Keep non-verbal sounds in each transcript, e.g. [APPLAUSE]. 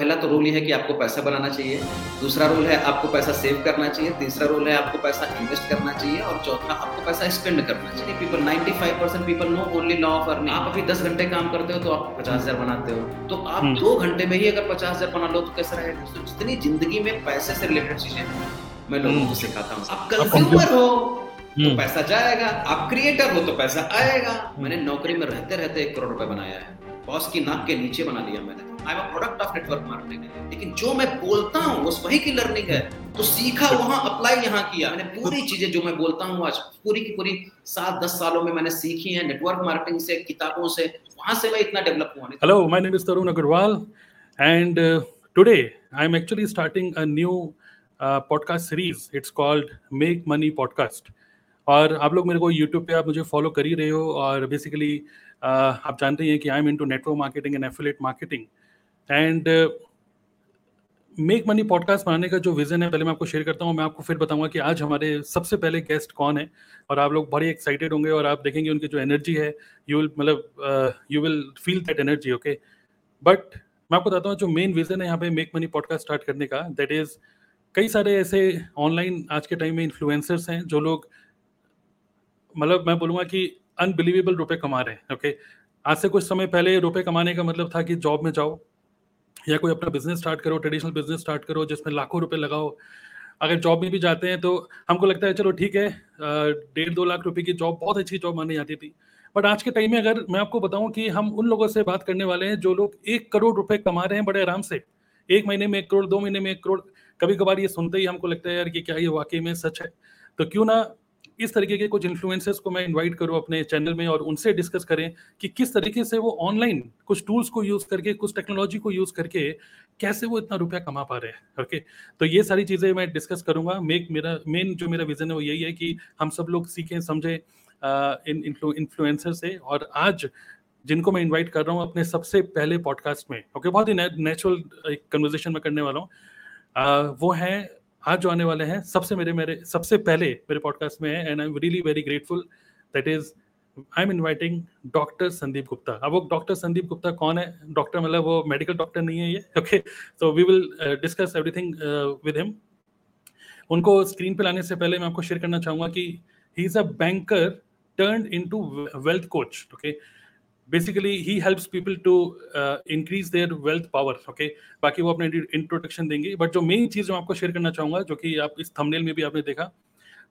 पहला तो रूल ये है कि आपको पैसा बनाना चाहिए। दूसरा रूल है आपको पैसा सेव करना चाहिए। तीसरा रूल है आपको पैसा इन्वेस्ट करना चाहिए। और चौथा आपको पैसा स्पेंड करना चाहिए। People 95 percent people know only law of earning आप अभी 10 घंटे काम करते हो तो आप पचास हज़ार बनाते हो। तो आप हम्म। दो घंटे में ही अगर पचास हज़ार बना लो तो कैसा रहेगा तो जितनी ज़िंदगी में पैसे से रिलेटेड चीज़ें मैं लोगों को हम्म। सिखाता हूँ। आप कंज्यूमर हो तो हम्म। पैसा जाएगा। आप क्रिएटर हो तो पैसा आएगा। मैंने नौकरी में रहते रहते एक करोड़ रुपए बनाया है। बॉस की नाक के नीचे बना लिया मैंने। I am product of network marketing लेकिन जो मैं बोलता हूँ उस वही की लर्निंग है। तो सीखा वहाँ अप्लाई यहाँ किया। मैंने पूरी चीज़ें जो मैं बोलता हूँ आज पूरी की पूरी सात दस सालों में मैंने सीखी है नेटवर्क मार्केटिंग से किताबों से। वहाँ से मैं इतना डेवलप हुआ hello my name is Tarun Agarwal and today I am actually starting a new podcast series it's called make money podcast और आप लोग मेरे को यूट्यूब पे आप मुझे फॉलो कर ही रहे हो और बेसिकली uh, आप जानते हैं कि I am into network marketing and affiliate marketing and make money podcast बनाने का जो विजन है, पहले मैं आपको शेयर करता हूँ, मैं आपको फिर बताऊँगा कि आज हमारे सबसे पहले गेस्ट कौन है, और आप लोग बड़े एक्साइटेड होंगे, और आप देखेंगे उनकी जो एनर्जी है यू विल मतलब you will feel that energy okay but मैं आपको बताता हूँ, जो मेन विजन है यहाँ पे मेक मनी पॉडकास्ट स्टार्ट करने का दैट इज़ कई सारे ऐसे ऑनलाइन आज के टाइम में इन्फ्लुएंसर्स हैं, जो लोग मतलब मैं बोलूँगा कि अनबिलीवेबल रुपए कमा रहे हैं ओके आज से कुछ समय पहले रुपए कमाने का मतलब था कि जॉब में जाओ या कोई अपना बिज़नेस स्टार्ट करो ट्रेडिशनल बिज़नेस स्टार्ट करो, जिसमें लाखों रुपए लगाओ। अगर जॉब में भी जाते हैं तो हमको लगता है, चलो ठीक है डेढ़ दो लाख रुपए की जॉब बहुत अच्छी जॉब मानी जाती थी। बट आज के टाइम में अगर मैं आपको बताऊँ कि हम उन लोगों से बात करने वाले हैं जो लोग एक करोड़ रुपए कमा रहे हैं बड़े आराम से। एक महीने में एक करोड़, दो महीने में एक करोड़ कभी कभार ये सुनते ही हमको लगता है, यार कि क्या ये वाकई में सच है? तो क्यों ना इस तरीके के कुछ इन्फ्लुएंसर्स को मैं इनवाइट करूँ अपने चैनल में और उनसे डिस्कस करें कि किस तरीके से वो ऑनलाइन कुछ टूल्स को यूज़ करके, कुछ टेक्नोलॉजी को यूज़ करके कैसे वो इतना रुपया कमा पा रहे हैं ओके तो ये सारी चीज़ें मैं डिस्कस करूँगा। मेक मेरा मेन जो मेरा विजन है वो यही है कि हम सब लोग सीखें, समझें इन इन्फ्लुएंसर से। और आज जिनको मैं इनवाइट कर रहा हूँ अपने सबसे पहले पॉडकास्ट में ओके बहुत ही नेचुरल कन्वर्जेशन में करने वाला हूँ। वो है आज जो आने वाले हैं, सबसे मेरे मेरे, सबसे पहले मेरे पॉडकास्ट में है and I am really very grateful that is I am inviting doctor Sandeep Gupta अब वो डॉक्टर संदीप गुप्ता कौन है? डॉक्टर मतलब वो मेडिकल डॉक्टर नहीं है ये? ओके तो we will discuss everything with him उनको स्क्रीन पे लाने से पहले मैं आपको शेयर करना चाहूँगा कि he is a banker turn into wealth coach okay basically he helps people to increase their wealth power okay बाकी वो अपने इंट्रोडक्शन देंगे। बट जो मेन चीज़ जो आपको शेयर करना चाहूँगा, जो कि आप इस थंबनेल में भी आपने देखा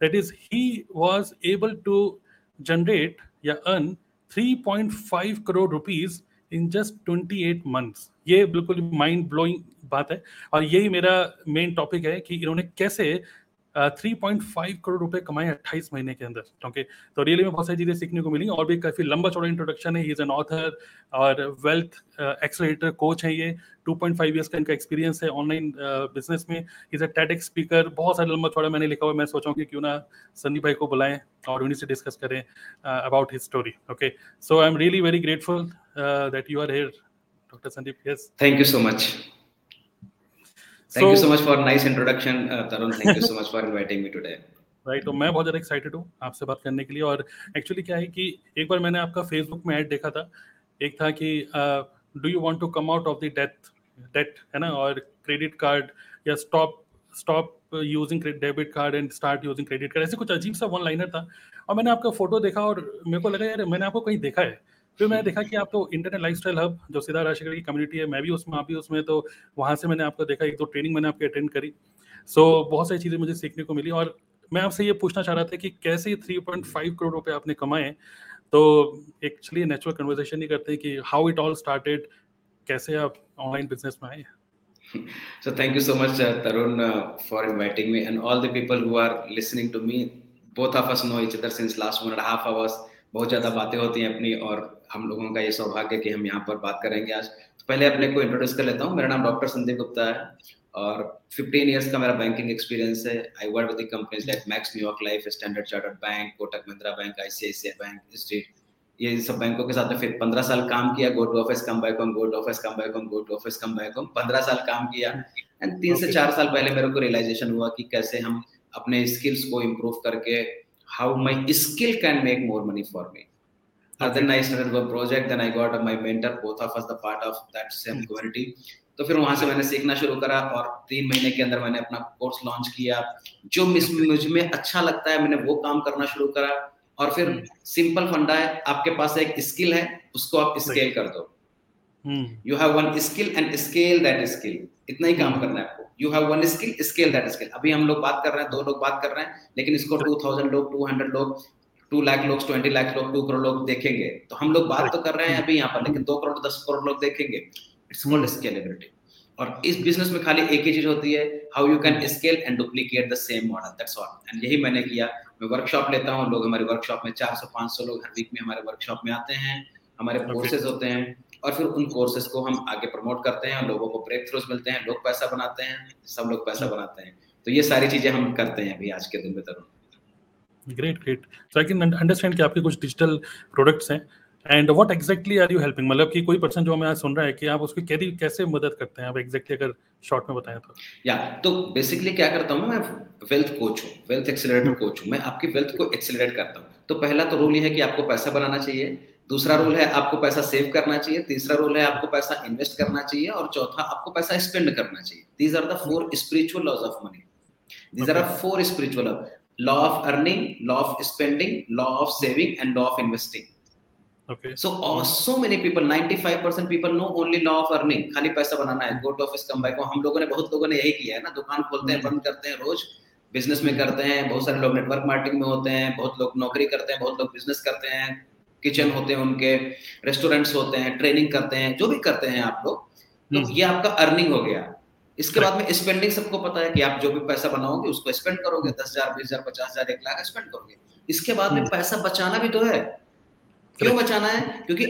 that is he was able to generate या earn 3.5 crore rupees in just 28 months ये बिल्कुल माइंड ब्लोइंग बात है। और यही मेरा मेन टॉपिक है कि इन्होंने कैसे थ्री पॉइंट फाइव करोड़ रुपए कमाए अट्ठाईस महीने के अंदर ओके तो रियली में बहुत सारी चीज़ें सीखने को मिली और भी काफ़ी लंबा चौड़ा इंट्रोडक्शन है। इज़ एन ऑथर और वेल्थ एक्सलेटर कोच है ये। 2.5 इयर्स का इनका एक्सपीरियंस है ऑनलाइन बिज़नेस में। इज़ अ टेड स्पीकर बहुत सारे लंबा चौड़ा मैंने लिखा हुआ मैं सोचा कि क्यों ना सन्नी भाई को बुलाएँ और उन्हीं से डिस्कस करें about his story okay so I am really very grateful that you are here doctor Sandeep yes thank you so much Thank so, you so much for nice introduction, uh, Tarun. Thank you so much for inviting me today. [LAUGHS] Right तो मैं बहुत ज़्यादा excited हूँ आपसे बात करने के लिए और एक्चुअली क्या है कि एक बार मैंने आपका फेसबुक में ऐड देखा था एक था कि do you want to come out of the death debt है ना और क्रेडिट कार्ड या stop stop using debit card and start using credit card ऐसे कुछ अजीब सा वन लाइनर था और मैंने आपका फ़ोटो देखा और मेरे को लगा यार मैंने आपको कहीं देखा है फिर मैंने देखा कि आप तो इंटरनेट लाइफस्टाइल हब जो सीधा राशिकर की कम्युनिटी है मैं भी उसमें आप भी उसमें तो वहाँ से मैंने आपको देखा एक दो ट्रेनिंग मैंने आपकी अटेंड करी सो बहुत सारी चीज़ें मुझे सीखने को मिली और मैं आपसे ये पूछना चाह रहा था कि कैसे थ्री पॉइंट फाइव करोड़ रुपए आपने कमाए तो एक्चुअली नेचुरल कन्वर्जेशन ही करते हैं कि हाउ इट ऑल स्टार्टेड कैसे आप ऑनलाइन बिज़नेस में आए So thank you so much, uh, Tarun, uh, for inviting me, and all the people who are listening to me. Both of us know each other since last one and a half hours. बहुत ज़्यादा बातें होती हैं अपनी और हम लोगों का ये सौभाग्य कि हम यहाँ पर बात करेंगे आज। तो पहले अपने को इंट्रोड्यूस कर लेता हूँ। मेरा नाम डॉक्टर संदीप गुप्ता है और 15 इयर्स का मेरा बैंकिंग एक्सपीरियंस है। I work with companies like Max New York Life Standard Chartered Bank Kotak Mahindra Bank ICICI Bank State ये सब बैंकों के साथ में फिर पंद्रह साल काम किया। Go to office come back home go to office come back home go to office come back home पंद्रह साल काम किया। एंड तीन okay. से चार साल पहले मेरे को रियलाइजेशन हुआ कि कैसे हम अपने स्किल्स को इम्प्रूव करके how my skill can make more money for me Uh, then I started one project. Then I got my mentor. Both of us the part of that same community. तो फिर वहाँ से मैंने सीखना शुरू करा और तीन महीने के अंदर मैंने अपना कोर्स लॉन्च किया जो मुझमें अच्छा लगता है मैंने वो काम करना शुरू करा और फिर सिंपल हम्म। फंडा है आपके पास एक स्किल है उसको आप स्केल कर दो you have one skill and scale that skill इतना ही काम हम्म। करना है आपको you have one skill scale that skill अभी हम लोग बात कर रहे हैं दो लोग बात कर रहे हैं लेकिन इसको टू थाउज़ेंड लोग टू हंड्रेड लोग टू लाख लोग ट्वेंटी लाख लोग टू करोड़ लोग देखेंगे तो हम लोग बात तो कर रहे हैं अभी यहाँ पर लेकिन दो करोड़ दस करोड़ लोग देखेंगे। इट्स कॉल्ड स्केलेबिलिटी और इस बिज़नेस में खाली एक ही चीज़ होती है how you can scale and duplicate the same model that's all and यही मैंने किया। मैं वर्कशॉप लेता हूँ लोग हमारे वर्कशॉप में 400 500 लोग हर वीक में हमारे वर्कशॉप में आते हैं हमारे कोर्सेज होते हैं और फिर उन कोर्सेज को हम आगे प्रमोट करते हैं लोगों को ब्रेक थ्रूज मिलते हैं लोग पैसा बनाते हैं सब लोग पैसा बनाते हैं। तो ये सारी चीज़ें हम करते हैं अभी आज के दिन में Tarun. Great great so I can understand कि आपके कुछ डिजिटल प्रोडक्ट्स हैं। And what exactly are you helping मतलब कि कोई पर्सन जो हमें आज सुन रहा है कि आप उसको कैसे कैसे मदद करते हैं? आप एग्जैक्टली अगर शॉर्ट में बताएँ तो। या तो बेसिकली क्या करता हूँ मैं वेल्थ कोच हूँ वेल्थ एक्सेलरेटर कोच हूँ। मैं आपकी वेल्थ को एक्सेलरेट करता हूँ। तो पहला तो रूल ये है कि आपको पैसा बनाना चाहिए। दूसरा रूल है आपको पैसा सेव करना चाहिए। तीसरा रूल है आपको पैसा इन्वेस्ट करना चाहिए। और चौथा आपको पैसा स्पेंड करना चाहिए। These are the four spiritual laws of money these are four spiritual law of earning law of spending law of saving and law of investing Okay. So uh, so many people, 95% people know only law of earning. खाली पैसा बनाना है go to office come back. हम लोगों ने बहुत लोगों ने यही किया है ना दुकान खोलते हैं बंद करते हैं रोज बिज़नेस में करते हैं बहुत सारे लोग नेटवर्क मार्केटिंग में होते हैं बहुत लोग नौकरी करते हैं बहुत लोग बिज़नेस करते हैं किचन होते हैं उनके रेस्टोरेंट्स होते हैं ट्रेनिंग करते हैं जो भी करते हैं आप लोग तो हम्म। ये आपका अर्निंग हो गया इसके बाद में स्पेंडिंग सबको पता है कि आप जो भी पैसा बनाओगे उसको स्पेंड करोगे दस हज़ार बीस हज़ार पचास हज़ार एक लाख स्पेंड करोगे इसके बाद में हम्म। पैसा बचाना भी तो है क्यों बचाना है क्योंकि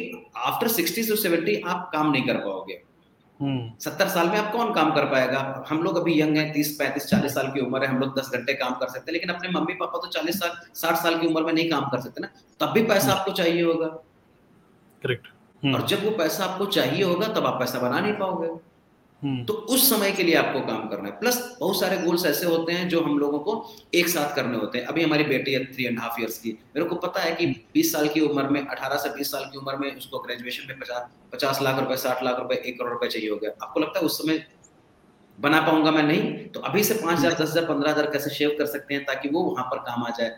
आफ्टर सिक्सटी टू सेवेंटी आप काम नहीं कर पाओगे हम्म। सत्तर साल में आप कौन काम कर पाएगा हम लोग अभी यंग हैं तीस पैंतीस चालीस साल की उम्र है हम लोग दस घंटे काम कर सकते हैं लेकिन अपने मम्मी पापा तो चालीस साल साठ साल की उम्र में नहीं काम कर सकते ना तब भी पैसा। आपको चाहिए होगा करेक्ट और हम्म। जब वो पैसा आपको चाहिए होगा तब आप पैसा बना नहीं पाओगे। तो उस समय के लिए आपको काम करना है। प्लस बहुत सारे गोल्स ऐसे होते हैं जो हम लोगों को एक साथ करने होते हैं। अभी हमारी बेटी है थ्री एंड हाफ़ ईयर्स की। मेरे को पता है कि 20 साल की उम्र में 18 से 20 साल की उम्र में उसको ग्रेजुएशन में पचास पचास लाख रुपए साठ लाख रुपए एक करोड़ रुपए चाहिए हो गया। आपको लगता है उस समय बना पाऊँगा मैं? नहीं। तो अभी से पाँच हज़ार दस हज़ार पंद्रह हज़ार कैसे शेव कर सकते हैं ताकि वो वहाँ पर काम आ जाए?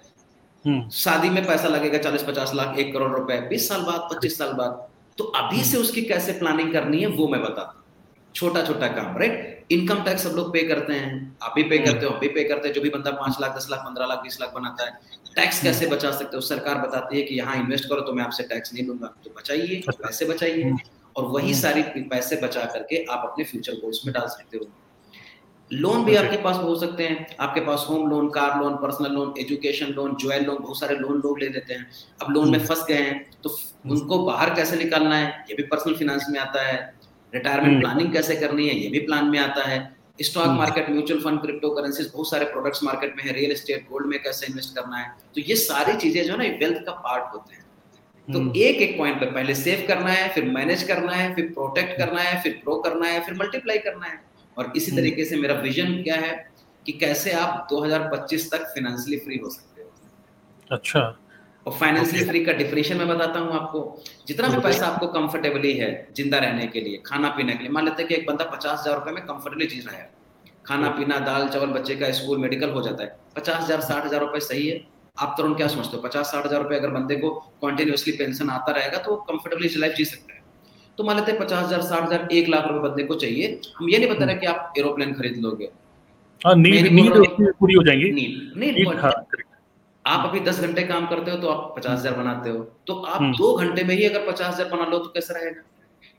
हम्म। शादी में पैसा लगेगा चालीस पचास लाख एक करोड़ रुपए। बीस साल बाद पच्चीस साल बाद। तो अभी से उसकी कैसे प्लानिंग करनी है वो मैं बताता छोटा छोटा काम राइट इनकम टैक्स सब लोग पे करते हैं आप भी पे हम्म। करते हो हम भी पे करते हैं जो भी बंदा पाँच लाख दस लाख पंद्रह लाख बीस लाख बनाता है टैक्स कैसे हम्म। बचा सकते हो? सरकार बताती है कि यहाँ इन्वेस्ट करो तो मैं आपसे टैक्स नहीं लूँगा तो बचाइए अच्छा। पैसे बचाइए। हम्म। और वही सारी पैसे बचा करके आप अपने फ्यूचर गोल्स में डाल सकते हो। लोन भी आपके पास हो सकते हैं आपके पास home loan car loan personal loan education loan jewel loan बहुत सारे लोन लोग ले लेते हैं। अब लोन में फंस गए हैं तो उनको बाहर कैसे निकालना है? ये भी पर्सनल फिनेंस में आता है। रिटायरमेंट प्लानिंग हम्म। कैसे करनी है ये भी प्लान में आता है। Stock market mutual fund crypto currency बहुत सारे प्रोडक्ट्स मार्केट में है। रियल एस्टेट गोल्ड में कैसे इन्वेस्ट करना है? तो ये सारी चीज़ें जो है ना वेल्थ का पार्ट होते हैं। तो हम्म। एक एक पॉइंट पर पहले सेव करना है फिर मैनेज करना है फिर प्रोटेक्ट करना है फिर ग्रो करना है फिर मल्टीप्लाई करना है। और इसी हम्म। तरीके से मेरा विजन क्या है कि कैसे आप 2025 तक फाइनेंशियली फ्री हो सकते हो। अच्छा। और फाइनेंशियल फ्री का डिफरेंशियल मैं बताता हूँ आपको। जितना भी पैसा आपको कंफर्टेबली है ज़िंदा रहने के लिए खाना पीने के लिए मान लेते हैं कि एक बंदा पचास हज़ार रुपए में कंफर्टेबली जी रहा है। खाना पीना दाल चावल बच्चे का स्कूल मेडिकल हो जाता है। पचास हज़ार साठ हज़ार रुपए सही है। आप तुरंत क्या समझते हो? पचास साठ हज़ार रुपए अगर बंदे को कंटिन्यूसली पेंशन आता रहेगा तो वो कंफर्टेबली लाइफ जी सकता है। तो मान लेते हैं पचास हज़ार साठ हज़ार एक लाख रुपए बंदे को चाहिए। हम ये नहीं बता रहे कि आप एरोप्लेन खरीद लोगे। नीड नीड पूरी हो जाएँगे। नीड नीड आप अभी दस घंटे काम करते हो तो आप पचास हज़ार बनाते हो। तो आप हम्म। दो घंटे में ही अगर पचास हज़ार बना लो तो कैसा रहेगा?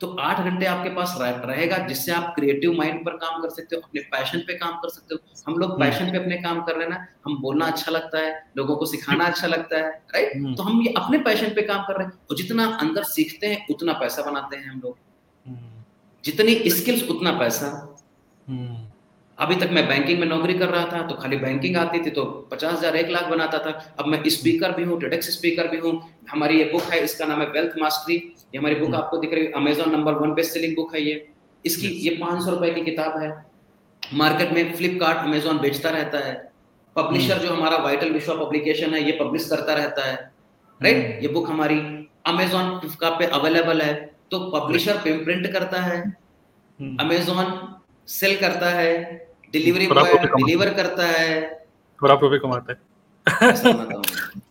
तो आठ घंटे आपके पास रहेगा जिससे आप क्रिएटिव माइंड पर काम कर सकते हो अपने पैशन पे काम कर सकते हो। हम लोग पैशन हम्म। पे अपने काम कर रहे हैं ना हम बोलना अच्छा लगता है लोगों को सिखाना अच्छा लगता है राइट हम्म। तो हम ये अपने पैशन पे काम कर रहे हैं। और जितना अंदर सीखते हैं उतना पैसा बनाते हैं हम लोग। जितनी स्किल्स उतना पैसा। अभी तक मैं बैंकिंग में नौकरी कर रहा था तो खाली बैंकिंग आती थी तो पचास हज़ार एक लाख बनाता था। अब मैं स्पीकर भी हूँ टेडेक्स स्पीकर भी हूँ। हमारी ये बुक है इसका नाम है वेल्थ मास्टरी ये हमारी बुक आपको दिख रही है Amazon number one best selling book है ये। इसकी ये पाँच सौ रुपए की किताब है। मार्केट में फ्लिपकार्ट अमेजोन बेचता रहता है। पब्लिशर हम्म। जो हमारा वाइटल विश्व पब्लिकेशन है ये पब्लिश करता रहता है। राइट हम्म। ये बुक हमारी अमेजोन फ्लिपकार्ट पे अवेलेबल है। तो पब्लिशर प्रिंट करता है। अमेजोन सेल करता है। डिलीवरी बॉय डिलीवर करता है। और आप रुपए कमाते हैं।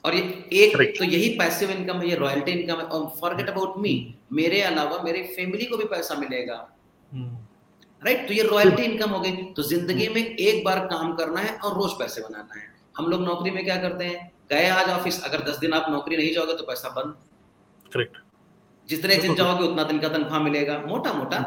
और ये एक तो यही पैसिव इनकम है ये रॉयल्टी इनकम है। और फॉरगेट अबाउट मी मेरे अलावा मेरी फैमिली को भी पैसा मिलेगा। हम्म, राइट तो ये रॉयल्टी इनकम हो गई। तो ज़िंदगी में एक बार काम करना है और रोज पैसे बनाना है। हम लोग नौकरी में क्या करते हैं? गए आज ऑफ़िस अगर दस दिन आप नौकरी नहीं जाओगे तो पैसा बंद। करेक्ट जितने दिन जाओगे उतना दिन का तनख्वाह मिलेगा। मोटा मोटा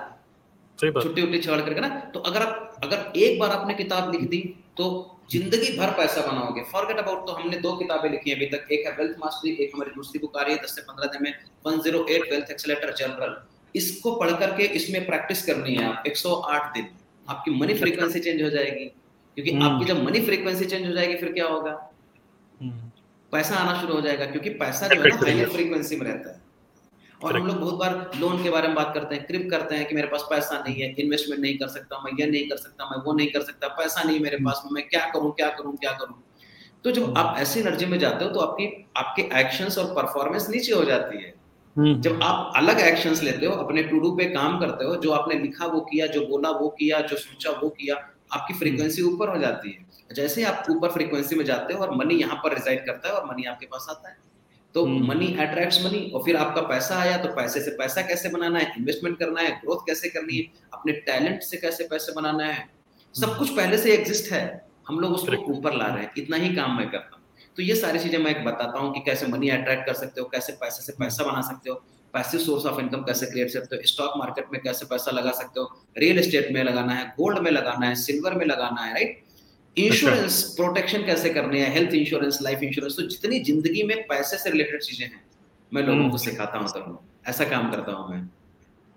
छुट्टी उट्टी छोड़ करके ना तो अगर आप अगर एक बार आपने किताब लिख दी तो ज़िंदगी भर पैसा बनाओगे। फॉरगेट अबाउट तो हमने दो किताबें लिखी हैं अभी तक। एक है वेल्थ मास्टरी एक हमारी दूसरी बुक आ रही है दस से पंद्रह दिन में one zero eight wealth accelerator journal इसको पढ़ करके इसमें प्रैक्टिस करनी है आप 108 दिन। आपकी मनी फ्रीक्वेंसी चेंज हो जाएगी। क्योंकि हम्म। आपकी जब मनी फ्रीक्वेंसी चेंज हो जाएगी फिर क्या होगा? हम्म, पैसा आना शुरू हो जाएगा क्योंकि पैसा जो है ना हायर फ्रीक्वेंसी में रहता है। और हम लोग बहुत बार लोन के बारे में बात करते हैं क्रिप करते हैं कि मेरे पास पैसा नहीं है इन्वेस्टमेंट नहीं कर सकता मैं ये नहीं कर सकता मैं वो नहीं कर सकता पैसा नहीं है मेरे पास मैं क्या करूँ क्या करूँ क्या करूँ? तो जब आप ऐसी एनर्जी में जाते हो तो आपकी आपके एक्शंस और परफॉर्मेंस नीचे हो जाती है। हम्म, जब आप अलग एक्शंस लेते हो अपने टू डू पे काम करते हो जो आपने लिखा वो किया जो बोला वो किया जो सोचा वो किया आपकी फ्रीक्वेंसी ऊपर हो जाती है। जैसे ही आप ऊपर फ्रीक्वेंसी में जाते हो और मनी यहाँ पर रिजाइड करता है और मनी आपके पास आता है। तो हम्म। मनी अट्रैक्ट्स मनी और फिर आपका पैसा आया तो पैसे से पैसा कैसे बनाना है? इन्वेस्टमेंट करना है ग्रोथ कैसे करनी है? अपने टैलेंट से कैसे पैसे बनाना है? सब कुछ पहले से एग्जिस्ट है। हम लोग उसको. ऊपर ला रहे हैं। इतना ही काम मैं करता हूँ। तो ये सारी चीज़ें मैं बताता हूँ कि कैसे मनी अट्रैक्ट कर सकते हो कैसे पैसे से पैसा बना सकते हो पैसिव सोर्स ऑफ़ इनकम कैसे क्रिएट कर सकते हो स्टॉक मार्केट में कैसे पैसा लगा सकते हो रियल एस्टेट में लगाना है गोल्ड में लगाना है सिल्वर में लगाना है राइट इंश्योरेंस प्रोटेक्शन कैसे करनी है? हेल्थ इंश्योरेंस लाइफ इंश्योरेंस तो जितनी ज़िंदगी में पैसे से रिलेटेड चीज़ें हैं मैं लोगों को हम्म। सिखाता हूँ तरुण। ऐसा काम करता हूँ मैं।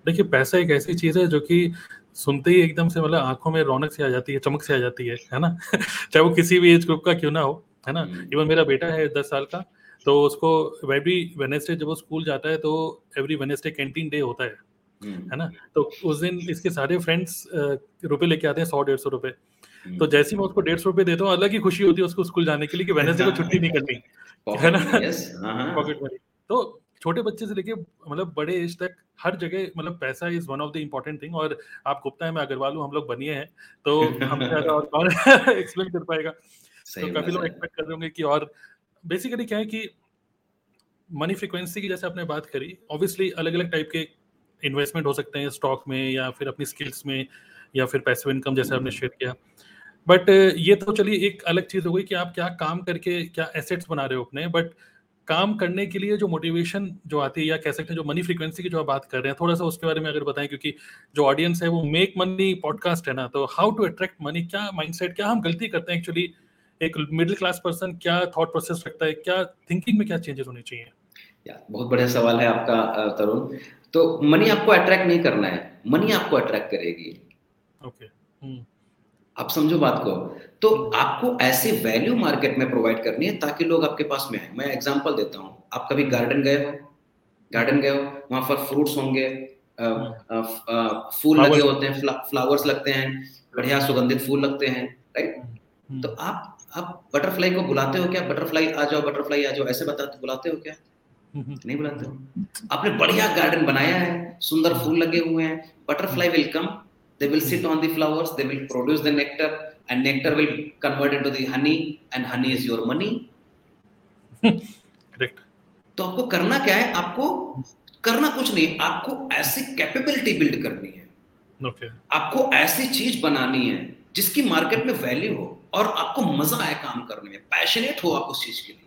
देखिए पैसा एक ऐसी चीज़ है जो कि सुनते ही एकदम से मतलब आँखों में रौनक सी आ जाती है चमक सी आ जाती है है ना? [LAUGHS] चाहे वो किसी भी एज ग्रुप का क्यों ना हो है ना? हम्म। इवन मेरा बेटा है दस साल का तो उसको एवरी वेनेसडे जब वो स्कूल जाता है तो एवरी वेनेसडे कैंटीन डे होता है हम्म, है ना? तो उस दिन इसके सारे फ्रेंड्स रुपए लेके आते हैं सौ डेढ़ सौ रुपए। हम्म। तो जैसे ही मैं उसको डेढ़ सौ रुपए देता हूँ अलग ही खुशी होती है उसको स्कूल जाने के लिए कि वेनेसडे को छुट्टी नहीं करनी है ना? पॉकेट मनी तो छोटे बच्चे से लेके मतलब बड़े एज तक हर जगह मतलब पैसा is one of the important thing और आप गुप्ता है मैं अग्रवाल हूँ हम लोग बनिए हैं तो [LAUGHS] ज़्यादा और कौन [LAUGHS] एक्सप्लेन कर पाएगा? तो काफ़ी लोग एक्सपेक्ट कर रहे होंगे कि और बेसिकली क्या है कि मनी फ्रिक्वेंसी की जैसे आपने बात करी ऑब्वियसली अलग अलग टाइप के इन्वेस्टमेंट हो सकते हैं स्टॉक में या फिर अपनी स्किल्स में या फिर पैसिव इनकम जैसे आपने शेयर किया। बट ये तो चलिए एक अलग चीज़ हो गई कि आप क्या काम करके क्या एसेट्स बना रहे हो अपने बट काम करने के लिए जो मोटिवेशन जो आती है या कह सकते हैं जो मनी फ्रीक्वेंसी की जो आप बात कर रहे हैं थोड़ा सा उसके बारे में अगर बताएँ क्योंकि जो ऑडियंस है वो मेक मनी पॉडकास्ट है ना तो हाउ टू अट्रैक्ट मनी क्या माइंडसेट क्या हम गलती करते हैं एक्चुअली एक मिडिल क्लास पर्सन क्या थॉट प्रोसेस रखता है क्या थिंकिंग में क्या चेंजेस होने चाहिए? या, बहुत बढ़िया सवाल है आपका तरुण। तो मनी आपको अट्रैक्ट नहीं करना है मनी आपको अट्रैक्ट करेगी। ओके हम्म। आप समझो बात को। तो आपको ऐसे वैल्यू मार्केट में प्रोवाइड करनी है ताकि लोग आपके पास में आए। मैं एग्जांपल देता हूँ। आप कभी गार्डन गए हो? गार्डन गए हो? वहाँ पर फ्रूट्स होंगे। फूल लगे होते हैं फ्लावर्स लगते हैं बढ़िया सुगंधित फूल लगते हैं राइट हम्म, तो आप आप बटरफ्लाई को बुलाते हो क्या? बटरफ्लाई आ जाओ बटरफ्लाई आ जाओ ऐसे बताते बुलाते हो क्या? हम्म, नहीं बुलाते? हो आपने बढ़िया गार्डन बनाया है सुंदर फूल लगे हुए हैं। Butterfly will come they will sit on the flowers they will produce the nectar and nectar will convert into the honey and honey is your money. Correct तो आपको करना क्या है? आपको करना कुछ नहीं आपको ऐसी कैपेबिलिटी बिल्ड करनी है। ओके आपको ऐसी चीज़ बनानी है जिसकी मार्केट में वैल्यू हो और आपको मज़ा आए काम करने में। पैशनेट हो आप उस चीज़ के लिए।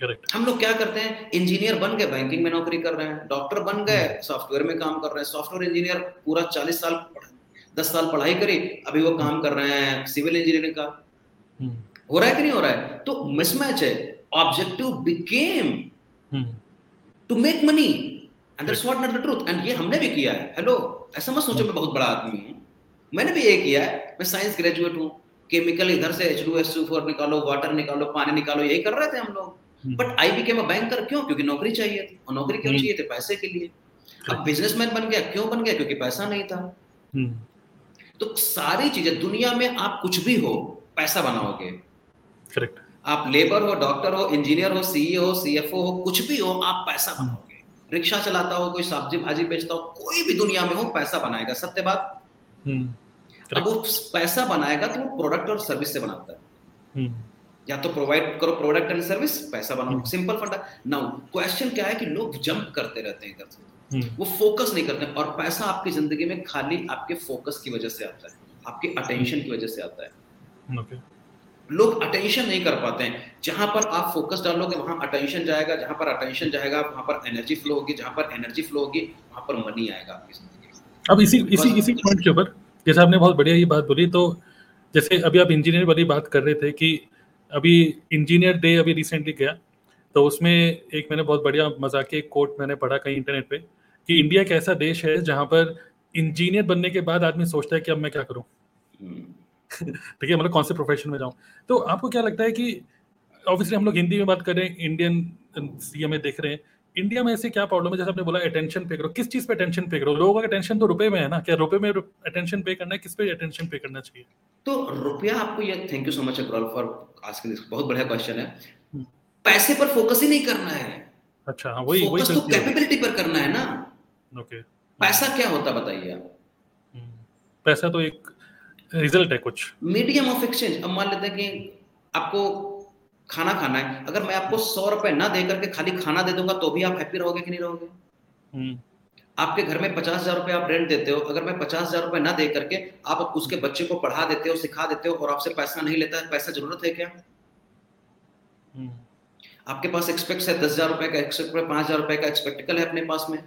करेक्ट हम लोग क्या करते हैं? इंजीनियर बन गए बैंकिंग में नौकरी कर रहे हैं। डॉक्टर बन गए सॉफ्टवेयर में काम कर रहे हैं। सॉफ्टवेयर इंजीनियर पूरा चालीस साल दस साल पढ़ाई करी अभी वो काम कर रहे हैं सिविल इंजीनियरिंग का। हम्म। हो रहा है कि नहीं हो रहा है? तो मिसमैच है। Objective became hmm. To make money and that's what not the truth and ये हमने भी किया है। हेलो ऐसा मत सोचो मैं बहुत बड़ा आदमी हूँ। मैंने भी ये किया है। मैं साइंस ग्रेजुएट हूँ। केमिकल इधर से एच टू एस फोर निकालो वाटर निकालो पानी निकालो यही कर रहे थे हम लोग। हम्म, but I became a banker क्यों? क्योंकि नौकरी चाहिए थी। और नौकरी क्यों हम्म। चाहिए थी? पैसे के लिए। अब बिजनेसमैन बन गया। क्यों बन गया? क्योंकि पैसा नहीं था। हम्म, तो सारी चीज़ें दुनिया में आप कुछ भी हो पैसा बनाओगे। करेक्ट आप लेबर हो डॉक्टर हो इंजीनियर हो सीईओ हो सीएफओ हो कुछ भी हो आप पैसा बनाओगे। रिक्शा चलाता हो कोई सब्ज़ी भाजी बेचता हो कोई भी दुनिया में हो पैसा बनाएगा। सत्य बात? हम्म। अब वो पैसा बनाएगा तो वो प्रोडक्ट और सर्विस से बनाता है। हम्म। या तो प्रोवाइड करो प्रोडक्ट एंड सर्विस पैसा बनाओ। हम्म। सिंपल फंडा। नाउ क्वेश्चन क्या है कि लोग जंप करते रहते हैं इधर से? हम्म वो फोकस नहीं करते और पैसा आपकी ज़िंदगी में खाली आपके फोकस की वजह से आता है आपके अटेंशन की वजह से आता है। लोग अटेंशन नहीं कर पाते हैं। जहाँ पर आप फोकस डालोगे वहाँ अटेंशन जाएगा जहाँ पर अटेंशन जाएगा वहाँ पर एनर्जी फ्लो होगी जहाँ पर एनर्जी फ्लो होगी वहाँ पर मनी आएगा आपकी ज़िंदगी अब इसी इसी इसी पॉइंट के ऊपर जैसे आपने बहुत बढ़िया ये बात बोली तो जैसे अभी आप इंजीनियर वाली बात कर रहे थे कि अभी इंजीनियर डे अभी रिसेंटली गया तो उसमें एक मैंने बहुत बढ़िया मज़ाक एक कोट मैंने पढ़ा कहीं इंटरनेट पे कि इंडिया एक ऐसा देश है जहाँ पर इंजीनियर बनने के बाद आदमी सोचता है कि अब मैं क्या करूँ? हम्म, ठीक है मतलब कौन से प्रोफेशन में जाऊँ? तो आपको क्या लगता है कि ऑब्वियसली हम लोग हिंदी में बात कर रहे हैं इंडियन सीएमए देख रहे हैं। इंडिया में ऐसे क्या प्रॉब्लम है? जैसे आपने बोला अटेंशन पे करो। किस चीज़ पे अटेंशन पे करो? लोगों का अटेंशन तो रुपए में है ना? क्या रुपए में अटेंशन पे करना है? किस पे अटेंशन पे करना चाहिए? तो रुपया आपको ये thank you so much Agarwal for asking this बहुत बढ़िया क्वेश्चन है। हम्म। पैसे पर फोकस ही नहीं करना है। अच्छा हाँ वही वही तो कैपेबिलिटी पर करना है ना। ओके पैसा क्या होता बताइए आप? हम्म। पैसा तो एक रिज़ल्ट है कुछ। Medium of exchange. अब मान लेते हैं कि आपको खाना खाना है। अगर मैं आपको सौ रुपए ना दे करके खाली खाना दे दूँगा तो भी आप हैप्पी रहोगे कि नहीं रहोगे? हम्म, आपके घर में पचास हज़ार रुपए आप रेंट देते हो। अगर मैं पचास हज़ार रुपए ना दे करके आप उसके बच्चे को पढ़ा देते हो सिखा देते हो और आपसे पैसा नहीं लेता पैसा ज़रूरत है क्या? हम्म, आपके पास एक्सपेक्ट है दस हज़ार रुपए का एक्सपेक्ट पाँच हज़ार रुपए का एक्सपेक्टिकल है अपने पास में।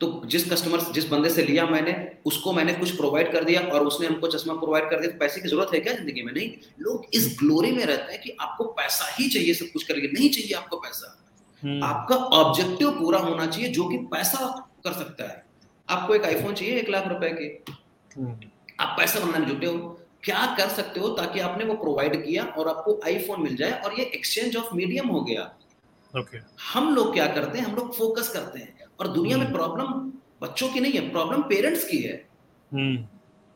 तो जिस कस्टमर जिस बंदे से लिया मैंने उसको मैंने कुछ प्रोवाइड कर दिया और उसने हमको चश्मा प्रोवाइड कर दिया तो पैसे की ज़रूरत है क्या ज़िंदगी में? नहीं। लोग इस ग्लोरी में रहते हैं कि आपको पैसा ही चाहिए सब कुछ करके नहीं चाहिए आपको पैसा। हम्म, आपका ऑब्जेक्टिव पूरा होना चाहिए जो कि पैसा कर सकता है। आपको एक आईफोन चाहिए एक लाख रुपए के? हम्म, आप पैसा बनाने जुटे हो। क्या कर सकते हो ताकि आपने वो प्रोवाइड किया और आपको आईफोन मिल जाए? और ये एक्सचेंज ऑफ़ मीडियम हो गया। ओके हम लोग क्या करते हैं? हम लोग फोकस करते हैं। और दुनिया में हम्म। प्रॉब्लम बच्चों की नहीं है प्रॉब्लम पेरेंट्स की है। हम्म,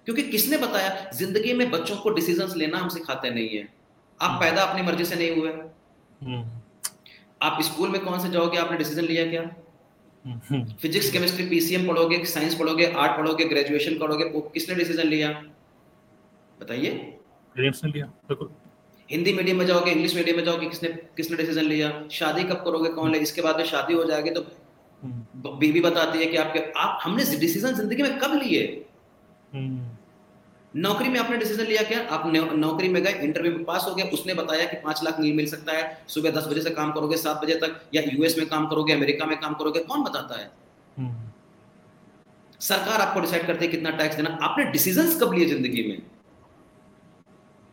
क्योंकि किसने बताया? ज़िंदगी में बच्चों को डिसीजंस लेना हम सिखाते नहीं है। आप हम्म। पैदा अपनी मर्ज़ी से नहीं हुए। हम्म, आप स्कूल में कौन से जाओगे? आपने डिसीज़न लिया क्या? हम्म, हम्म, फिजिक्स केमिस्ट्री पीसीएम पढ़ोगे साइंस पढ़ोगे आर्ट पढ़ोगे ग्रेजुएशन करोगे वो किसने डिसीज़न लिया? बताइए। पेरेंट्स ने लिया बिल्कुल। हिंदी मीडियम में जाओगे इंग्लिश मीडियम में जाओगे किसने किसने डिसीज़न लिया? शादी कब करोगे? कौन ले? इसके बाद में शादी हो जाएगी तो हम्म, बीवी बताती है कि आपके आप हमने डिसीज़न ज़िंदगी में कब लिए? हम्म, नौकरी में आपने डिसीज़न लिया क्या? आप नौकरी में गए इंटरव्यू में पास हो गए उसने बताया कि पाँच लाख नहीं मिल सकता है सुबह दस बजे से काम करोगे सात बजे तक या यूएस में काम करोगे अमेरिका में काम करोगे कौन बताता है? हम्म, सरकार आपको डिसाइड करती है कितना टैक्स देना। आपने डिसीज़न कब लिए ज़िंदगी में?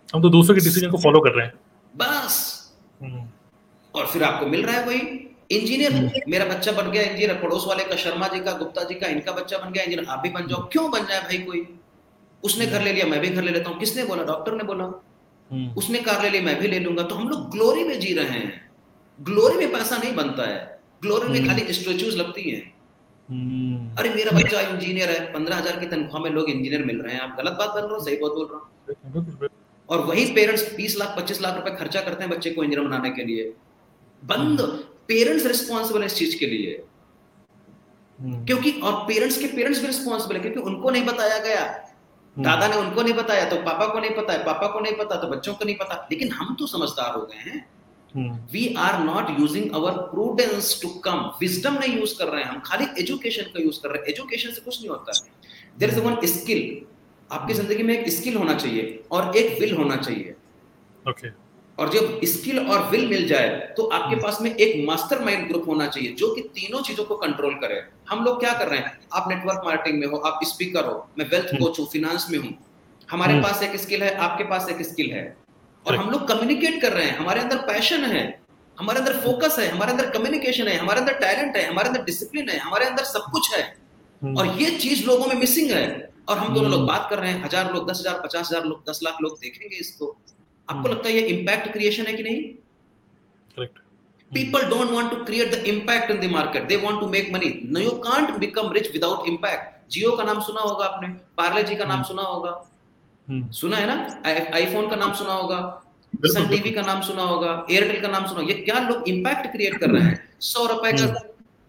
हम तो दूसरों के डिसीज़न को फॉलो कर रहे हैं। बस। और फिर आपको मिल रहा है वही इंजीनियर। मेरा बच्चा बन गया इंजीनियर पड़ोस वाले का शर्मा जी का गुप्ता जी का इनका बच्चा बन गया इंजीनियर आप भी बन जाओ। क्यों बन जाए भाई कोई? उसने घर ले लिया मैं भी घर ले लेता हूँ। किसने बोला? डॉक्टर ने बोला। हम्म, उसने कार ले ली मैं भी ले लूँगा। तो हम लोग ग्लोरी में जी रहे हैं। ग्लोरी में पैसा नहीं बनता है। ग्लोरी में हम्म। खाली स्टेचूज लगती हैं। हम्म, अरे मेरा बच्चा इंजीनियर है। पंद्रह हज़ार की तनख्वाह में लोग इंजीनियर मिल रहे हैं। आप गलत बात बोल रहे हो सही बात बोल रहा हूँ। और वही पेरेंट्स बीस लाख पच्चीस लाख रुपए खर्चा करते हैं बच्चे को इंजीनियर बनाने के लिए। बंद। पेरेंट्स रिस्पॉन्सिबल है इस चीज़ के लिए। हम्म, क्योंकि और पेरेंट्स के पेरेंट्स भी रिस्पॉन्सिबल है क्योंकि उनको नहीं बताया गया। हम्म, दादा ने उनको नहीं बताया तो पापा को नहीं पता है पापा को नहीं पता तो बच्चों को नहीं पता। लेकिन हम तो समझदार हो गए हैं। हम्म, we are not using our prudence to come wisdom नहीं यूज़ कर रहे हैं हम खाली एजुकेशन का यूज़ कर रहे हैं। एजुकेशन से कुछ नहीं होता देर इज़ वन स्किल आपकी ज़िंदगी में एक स्किल होना चाहिए और एक विल होना चाहिए। ओके और जब स्किल और विल मिल जाए तो आपके पास में एक मास्टरमाइंड ग्रुप होना चाहिए जो कि तीनों चीज़ों को कंट्रोल करे। हम लोग क्या कर रहे हैं? आप नेटवर्क मार्केटिंग में हो आप स्पीकर हो मैं वेल्थ हम्म। कोच हूँ फिनेंस में हूँ। हमारे हम्म। पास एक स्किल है आपके पास एक स्किल है। और हम लोग कम्युनिकेट कर रहे हैं हमारे अंदर पैशन है हमारे अंदर फोकस है हमारे अंदर कम्युनिकेशन है हमारे अंदर टैलेंट है हमारे अंदर डिसिप्लिन है हमारे अंदर सब कुछ है। हम्म, और ये चीज़ लोगों में मिसिंग है। और हम दोनों लोग। बात कर रहे हैं हज़ार लोग दस हज़ार पचास हज़ार लोग दस लाख लोग देखेंगे इसको। आपको हम्म। लगता है ये इम्पैक्ट क्रिएशन है कि नहीं? Correct. People don't want to create the impact in the market. They want to make money. No, you can't become rich without impact. जियो का नाम सुना होगा आपने पार्ले जी का नाम हम्म। सुना होगा हम्म, सुना है ना? आईफोन का नाम सुना होगा। सन टीवी का नाम सुना होगा। एयरटेल का नाम सुना ये क्या लोग इम्पैक्ट क्रिएट कर रहे हैं? सौ रुपए का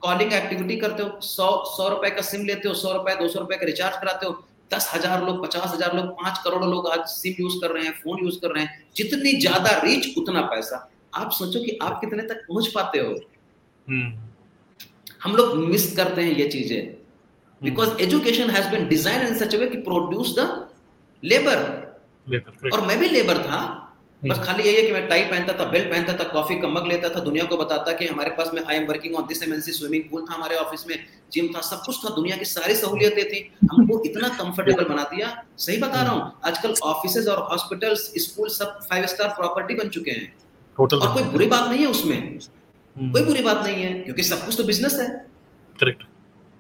कॉलिंग एक्टिविटी करते हो। सौ सौ रुपए का सिम लेते हो। सौ रुपए दो सौ रुपए का रिचार्ज कराते हो। दस हज़ार लोग पचास हज़ार लोग पाँच करोड़ लोग आज सिम यूज़ कर रहे हैं फ़ोन यूज़ कर रहे हैं। जितनी ज़्यादा रीच उतना पैसा। आप सोचो कि आप कितने तक पहुँच पाते हो। हम्म। हम लोग मिस करते हैं ये चीज़ें। Because education has been design in such way कि प्रोड्यूस द लेबर और मैं भी लेबर था। बस खाली यही है कि मैं टाई पहनता था बेल्ट पहनता था कॉफ़ी का मग लेता था दुनिया को बताता कि हमारे पास में I am working on this MNC swimming pool था हमारे ऑफ़िस में जिम था सब कुछ था दुनिया की सारी सहूलियतें थी। हमको इतना कंफर्टेबल बना दिया। सही बता रहा हूँ आजकल ऑफ़िस और हॉस्पिटल्स स्कूल सब फाइव स्टार प्रॉपर्टी बन चुके हैं। और कोई बुरी बात नहीं है उसमें। हम्म। कोई बुरी बात नहीं है क्योंकि सब कुछ तो बिज़नेस है। करेक्ट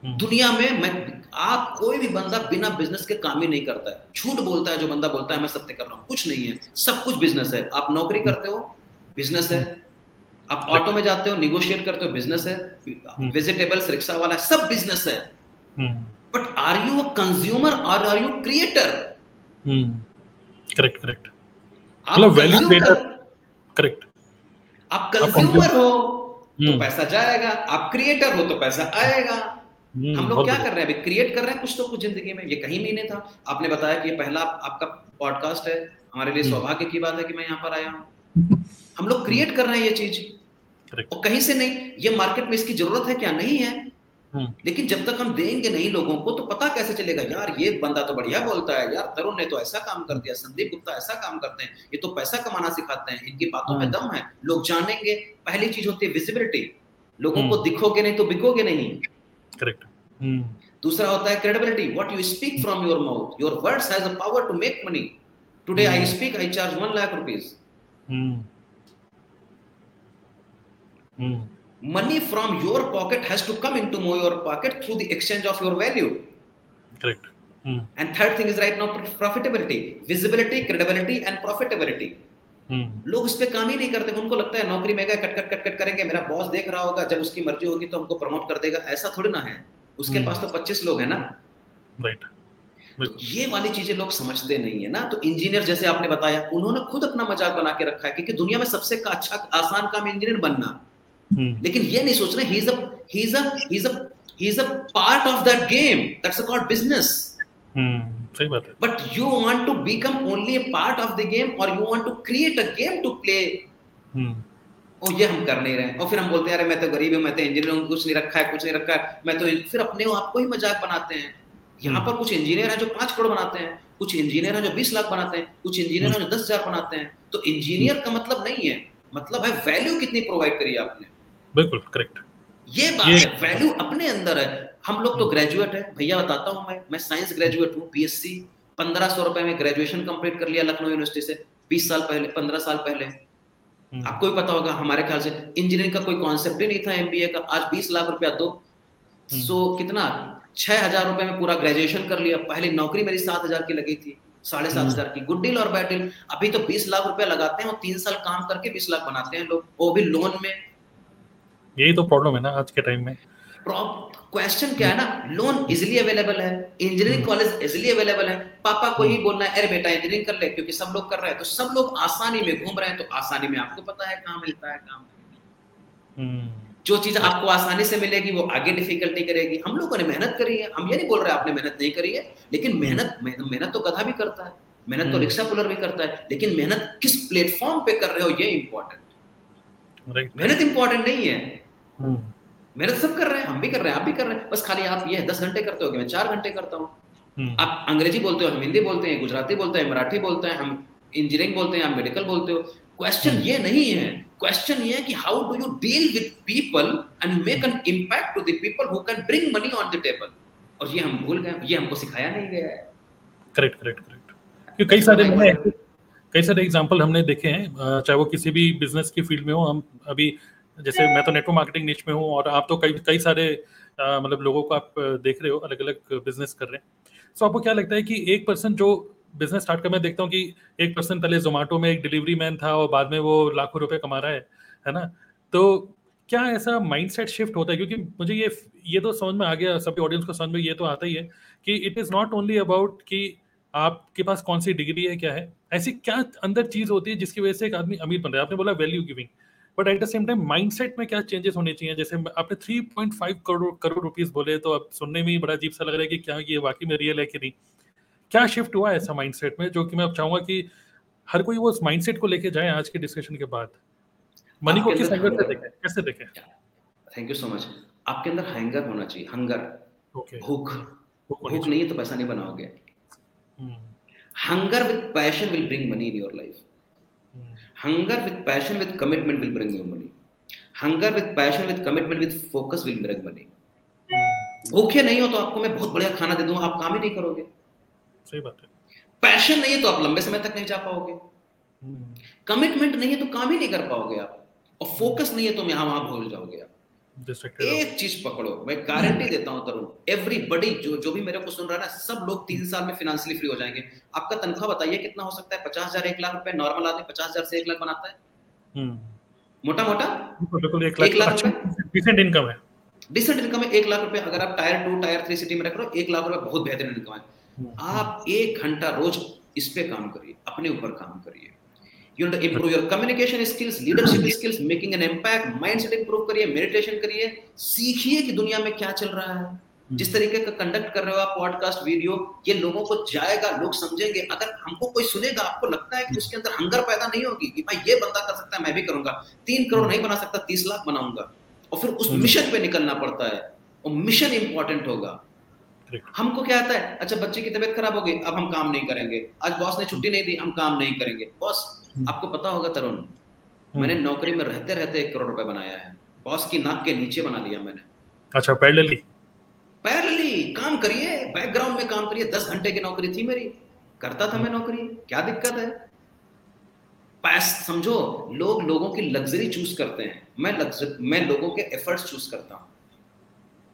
हम्म। दुनिया में मैं आप कोई भी बंदा बिना बिज़नेस के काम ही नहीं करता है। झूठ बोलता है जो बंदा बोलता है मैं सत्य कर रहा हूँ। कुछ नहीं है। सब कुछ बिज़नेस है। आप नौकरी करते हो बिज़नेस है। आप ऑटो में जाते हो निगोशिएट करते हो बिज़नेस है। वेजिटेबल्स रिक्शा वाला सब बिज़नेस है। But are you a consumer और are you creator correct correct मतलब वैल्यू क्रिएटर करेक्ट आप कंज्यूमर हो तो हम्म। पैसा जाएगा। आप क्रिएटर हो तो पैसा आएगा। हम्म, हम लोग क्या कर रहे हैं? अभी क्रिएट कर रहे हैं कुछ तो कुछ ज़िंदगी में। ये कहीं नहीं था। आपने बताया कि ये पहला आपका पॉडकास्ट है। हमारे लिए हम्म। सौभाग्य की बात है कि मैं यहाँ पर आया हूँ। हम लोग क्रिएट कर रहे हैं ये चीज़। और कहीं से नहीं ये मार्केट में इसकी ज़रूरत है क्या? नहीं है। हम्म। लेकिन जब तक हम देंगे नहीं लोगों को तो पता कैसे चलेगा? यार ये बंदा तो बढ़िया बोलता है। यार तरुण ने तो ऐसा काम कर दिया संदीप गुप्ता ऐसा काम करते हैं। ये तो पैसा कमाना सिखाते हैं। इनकी बातों में दम है। लोग जानेंगे। पहली चीज़ होती है विजिबिलिटी लोगों को दिखोगे नहीं तो बिकोगे नहीं। Correct hmm. दूसरा होता है credibility what you speak from your mouth your words has a power to make money today I speak I charge 1 lakh rupees money from your pocket has to come into मो your pocket through the exchange of your value correct and third thing is right now profitability visibility credibility and profitability लोग इस पे काम ही नहीं करते। उनको लगता है नौकरी में गए कट कट कट कट करेंगे मेरा बॉस देख रहा होगा जब उसकी मर्ज़ी होगी तो हमको प्रमोट कर देगा। ऐसा थोड़ी ना है। उसके hmm. पास तो पच्चीस लोग है ना। राइट तो ये वाली चीज़ें लोग समझते नहीं है ना। तो इंजीनियर जैसे आपने बताया उन्होंने खुद अपना मज़ाक बना के रखा है क्योंकि दुनिया में सबसे का अच्छा आसान काम इंजीनियर बनना। hmm. लेकिन ये नहीं सोच रहे he is a he is a he is a he is a part of that game that's called business सही बात है। But you want to become only a part of the game और you want to create a game to play और ये हम कर नहीं रहे और फिर हम बोलते हैं अरे मैं तो गरीब हूँ मैं तो इंजीनियर हूँ कुछ नहीं रखा है कुछ नहीं रखा है। मैं तो फिर अपने आप को ही मज़ाक बनाते हैं। यहाँ पर कुछ इंजीनियर है जो पाँच करोड़ बनाते हैं कुछ इंजीनियर है जो बीस लाख बनाते हैं कुछ इंजीनियर है जो दस हज़ार बनाते हैं। तो इंजीनियर का मतलब नहीं है। मतलब है वैल्यू कितनी प्रोवाइड करी आपने। बिल्कुल करेक्ट ये बात. है वैल्यू अपने अंदर है। हम लोग तो ग्रेजुएट है। भैया बताता हूँ मैं। मैं साइंस ग्रेजुएट हूँ बीएससी पंद्रह सौ रुपए में ग्रेजुएशन कंप्लीट कर लिया लखनऊ यूनिवर्सिटी से बीस साल पहले पंद्रह साल पहले। हम्म। आपको भी पता होगा हमारे ख्याल से इंजीनियरिंग का कोई कॉन्सेप्ट ही नहीं था एमबीए का। आज बीस लाख रुपया दो। हम्म। सो कितना? छह हज़ार रुपए में पूरा ग्रेजुएशन कर लिया। पहली नौकरी मेरी सात हज़ार की लगी थी साढ़े सात हम्म। हज़ार की। गुड डील और बैड डील अभी तो बीस लाख रुपया लगाते हैं और तीन साल काम करके बीस लाख बनाते हैं लोग। वो भी लोन में। यही तो प्रॉब्लम है ना आज के टाइम में। क्वेश्चन क्या है ना? लोन इजिली अवेलेबल है इंजीनियरिंग कॉलेज इजिली अवेलेबल है। पापा को ही। बोलना है अरे बेटा इंजीनियरिंग कर ले क्योंकि सब लोग कर रहे हैं। तो सब लोग आसानी में घूम रहे हैं तो आसानी में आपको पता है कहाँ मिलता है काम हम्म। जो चीज़ आपको आसानी से मिलेगी वो आगे डिफिकल्टी करेगी। हम लोगों ने मेहनत करी है। हम ये नहीं बोल रहे आपने मेहनत नहीं करी है। लेकिन मेहनत मेहनत तो गधा भी करता है। मेहनत तो रिक्शा पुलर भी करता है। लेकिन मेहनत किस प्लेटफॉर्म पे कर रहे हो ये इंपॉर्टेंट मेहनत इंपॉर्टेंट नहीं है। मेहनत सब कर रहे हैं हम भी कर रहे हैं आप भी कर रहे हैं। बस खाली आप ये दस घंटे करते हो मैं चार घंटे करता हूँ। हम्म। आप अंग्रेज़ी बोलते हो हम हिंदी बोलते हैं गुजराती बोलते हैं मराठी बोलते हैं हम इंजीनियरिंग बोलते हैं आप मेडिकल बोलते हो। क्वेश्चन हम्म। ये नहीं है। क्वेश्चन ये है कि how do you deal with people and make an impact to the people who can bring money on the table और ये हम भूल गए ये हमको सिखाया नहीं गया है। करेक्ट करेक्ट करेक्ट क्योंकि कई सारे मैंने कई सारे एग्जांपल हमने देखे हैं चाहे वो किसी भी बिज़नेस की फ़ील्ड में हो हम अभी जैसे मैं तो नेटवर्क मार्केटिंग नीच में हूँ और आप तो कई कई सारे मतलब लोगों को आप देख रहे हो अलग अलग बिज़नेस कर रहे हैं। सो so, आपको क्या लगता है कि एक पर्सन जो बिज़नेस स्टार्ट कर मैं देखता हूँ कि एक पर्सन पहले जोमेटो में एक डिलीवरी मैन था और बाद में वो लाखों रुपए कमा रहा है है ना? तो क्या ऐसा माइंडसेट शिफ्ट होता है? क्योंकि मुझे ये ये तो समझ में आ गया सभी ऑडियंस को समझ में ये तो आता ही है कि it is not only about कि आपके पास कौन सी डिग्री है क्या है। ऐसी क्या अंदर चीज़ होती है जिसकी वजह से एक आदमी अमीर बन रहा है? आपने बोला value giving but at the same time mindset में क्या चेंजेस होने चाहिए? जैसे आपने 3.5 करोड़ करोड़ रुपीस बोले तो अब सुनने में ही बड़ा अजीब सा लग रहा है कि क्या ये वाकई में रियल है कि नहीं? क्या शिफ्ट हुआ ऐसा माइंडसेट में? जो कि मैं अब चाहूँगा कि हर कोई वो उस माइंडसेट को लेके जाए आज के डिस्कशन के बाद। मनी को किस एंगल से देखें? कैसे देखें? थैंक यू सो मच आपके अंदर हैंगर होना चाहिए। हंगर ओके भूख। भूख नहीं है तो पैसा नहीं बनाओगे। Hunger with passion will bring money in your life Hunger with passion with commitment will bring you money. Hunger with passion with commitment with focus will bring money. भूखे नहीं हो तो आपको मैं बहुत बढ़िया खाना दे दूँगा आप काम ही नहीं करोगे। सही बात है। पैशन नहीं है तो आप लंबे समय तक नहीं जा पाओगे। कमिटमेंट नहीं है तो काम ही नहीं कर पाओगे आप। और फोकस नहीं है तो मैं वहाँ भूल जाओगे आप। एक चीज़ पकड़ो मैं गारंटी देता हूँ तरुण एवरीबडी जो जो भी मेरे को सुन रहा है ना सब लोग तीन साल में फाइनेंशियली फ्री हो जाएँगे। आपका तनख्वाह बताइए कितना हो सकता है? पचास हज़ार एक लाख रुपए नॉर्मल आदमी पचास हज़ार से एक लाख बनाता है? हम्म, मोटा मोटा बिल्कुल एक लाख लाख डिसेंट इनकम है। डिसेंट इनकम है एक लाख रुपए अगर आप tier two tier three city में रख रहे हो एक लाख रुपए बहुत बेहतरीन इनकम है। आप एक घंटा रोज इस पे काम करिए अपने ऊपर काम करिए। You to improve your communication skills leadership skills making an impact mindset improve करिए मेडिटेशन करिए सीखिए कि दुनिया में क्या चल रहा है। जिस तरीके का कंडक्ट कर रहे हो आप पॉडकास्ट वीडियो ये लोगों को जाएगा लोग समझेंगे। अगर हमको कोई सुनेगा आपको लगता है कि उसके अंदर हंगर पैदा नहीं होगी कि भाई ये बंदा कर सकता है मैं भी करूँगा। तीन करोड़ नहीं बना सकता तीस लाख बनाऊँगा। और फिर उस मिशन पे निकलना पड़ता है। और मिशन इंपॉर्टेंट होगा। हमको क्या आता है? अच्छा बच्चे की तबीयत खराब हो गई अब हम काम नहीं करेंगे। आज बॉस ने छुट्टी नहीं दी हम काम नहीं करेंगे। बॉस आपको पता होगा तरुण मैंने नौकरी में रहते रहते एक करोड़ रुपए बनाया है। बॉस की नाक के नीचे बना लिया मैंने। अच्छा पैरेलली पैरेलली काम करिए बैकग्राउंड में काम करिए दस घंटे की नौकरी थी मेरी। करता था मैं नौकरी क्या दिक्कत है? पैस समझो लोग लोगों की लग्जरी चूज़ करते हैं। मैं लग्जर मैं लोगों के एफर्ट्स चूज़ करता हूँ।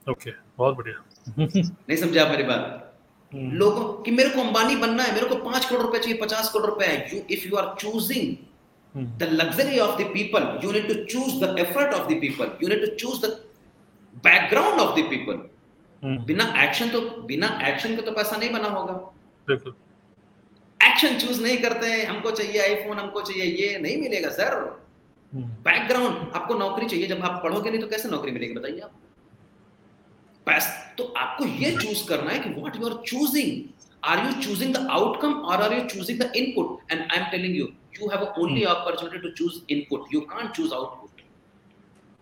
ओके बहुत बढ़िया। नहीं समझा मेरी बात? लोगों कि मेरे को अंबानी बनना है मेरे को पाँच करोड़ रुपए चाहिए पचास करोड़ रुपए है। You if you are choosing the luxury of the people you need to choose the effort of the people you need to choose the background of the people बिना एक्शन तो बिना एक्शन के तो पैसा नहीं बना होगा। एक्शन चूज़ नहीं करते हैं हमको चाहिए आईफोन हमको चाहिए ये नहीं मिलेगा सर बैकग्राउंड आपको नौकरी चाहिए जब आप पढ़ोगे नहीं तो कैसे नौकरी मिलेगी बताइए आप। तो आपको ये चूज़ करना है कि what you are choosing are you choosing the outcome और are you choosing the input and I am telling you you have only opportunity to choose input. You can't choose output.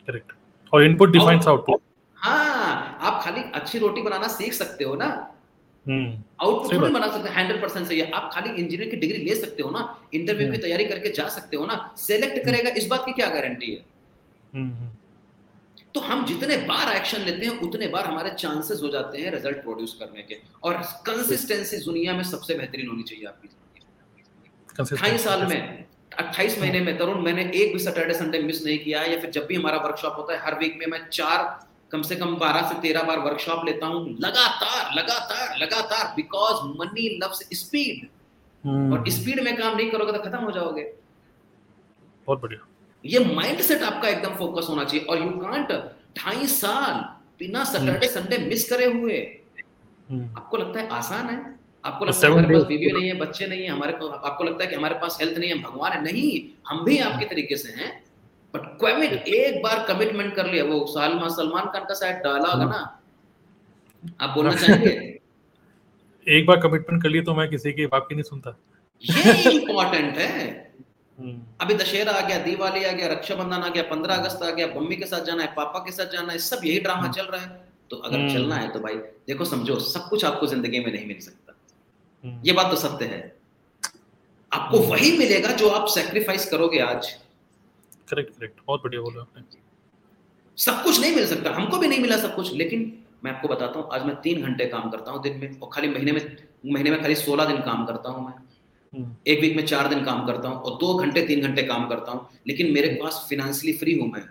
करेक्ट और input defines output हाँ आप खाली अच्छी रोटी बनाना सीख सकते हो ना। आउटपुट सही बना सकते हंड्रेड परसेंट सही है। आप खाली इंजीनियर की डिग्री ले सकते हो ना इंटरव्यू की तैयारी करके जा सकते हो ना। सेलेक्ट करेगा इस बात की क्या गारंटी है? तो हम जितने बार एक्शन लेते हैं उतने बार हमारे चांसेस हो जाते हैं रिज़ल्ट प्रोड्यूस करने के। और कंसिस्टेंसी दुनिया में सबसे बेहतरीन होनी चाहिए आपकी अट्ठाईस साल में अट्ठाईस महीने में तरुण मैंने एक भी सैटरडे संडे मिस नहीं किया या फिर जब भी हमारा वर्कशॉप होता है हर वीक में मैं चार कम से कम बारह से तेरह बार वर्कशॉप लेता हूँ लगातार लगातार लगातार बिकॉज़ मनी लव्स स्पीड और स्पीड में काम नहीं करोगे तो खत्म हो जाओगे। बहुत बढ़िया। ये माइंड सेट आपका एकदम फोकस होना चाहिए। और यू कांट ढाई साल बिना सैटरडे संडे मिस करे हुए। आपको लगता है आसान है? आपको लगता है हमारे पास बीवी नहीं है बच्चे नहीं है हमारे आपको लगता है कि हमारे पास हेल्थ नहीं है भगवान है? नहीं हम भी आपके तरीके से हैं। बट कमिट एक बार कमिटमेंट कर लिया वो सलमान सलमान खान का शायद डाला होगा ना। आप बोलना चाहेंगे? [LAUGHS] एक बार कमिटमेंट कर लिए तो मैं किसी की बात की नहीं सुनता। ये इम्पोर्टेंट है। अभी दशहरा आ गया दिवाली आ गया रक्षाबंधन आ गया पंद्रह अगस्त आ गया मम्मी के साथ जाना है पापा के साथ जाना है सब यही ड्रामा चल रहा है। तो अगर हम्म। चलना है तो भाई देखो समझो सब कुछ आपको ज़िंदगी में नहीं मिल सकता। ये बात तो सत्य है। आपको वही मिलेगा जो आप सेक्रीफाइस करोगे आज। करेक्ट करेक्ट बहुत बढ़िया बोला आपने। सब कुछ नहीं मिल सकता। हमको भी नहीं मिला सब कुछ लेकिन मैं आपको बताता हूँ आज मैं तीन घंटे काम करता हूँ दिन में और खाली महीने में महीने में खाली सोलह दिन काम करता हूँ मैं। हम्म, एक वीक में चार दिन काम करता हूँ और दो घंटे तीन घंटे काम करता हूँ लेकिन मेरे पास फाइनेंशियली फ्री हूँ। मैं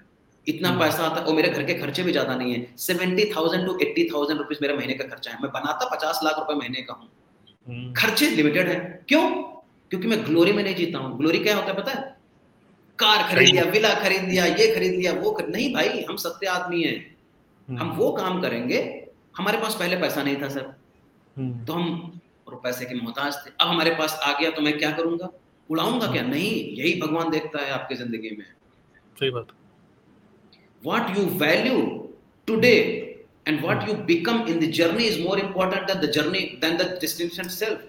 इतना हम्म। पैसा आता है और मेरे घर के खर्चे भी ज़्यादा नहीं है। Seventy thousand to eighty thousand rupees मेरा महीने का खर्चा है। मैं बनाता पचास लाख रुपए महीने का हूँ। हम्म, खर्चे लिमिटेड है। क्यों? क्योंकि मैं ग्लोरी में नहीं जीता हूँ। ग्लोरी क्या होता है पता है? कार खरीद लिया विला खरीद लिया ये खरीद लिया वो खरीद... नहीं भाई हम सत्य आदमी हैं। हम हम्म, वो काम करेंगे हमारे पास पहले पैसा नहीं था सर। तो हम और पैसे के मोहताज थे। अब हमारे पास आ गया तो मैं क्या करूँगा? उड़ाऊँगा क्या? नहीं यही भगवान देखता है आपकी ज़िंदगी में। सही बात। What you value today and what you become in the journey is more important than the journey than the destination itself.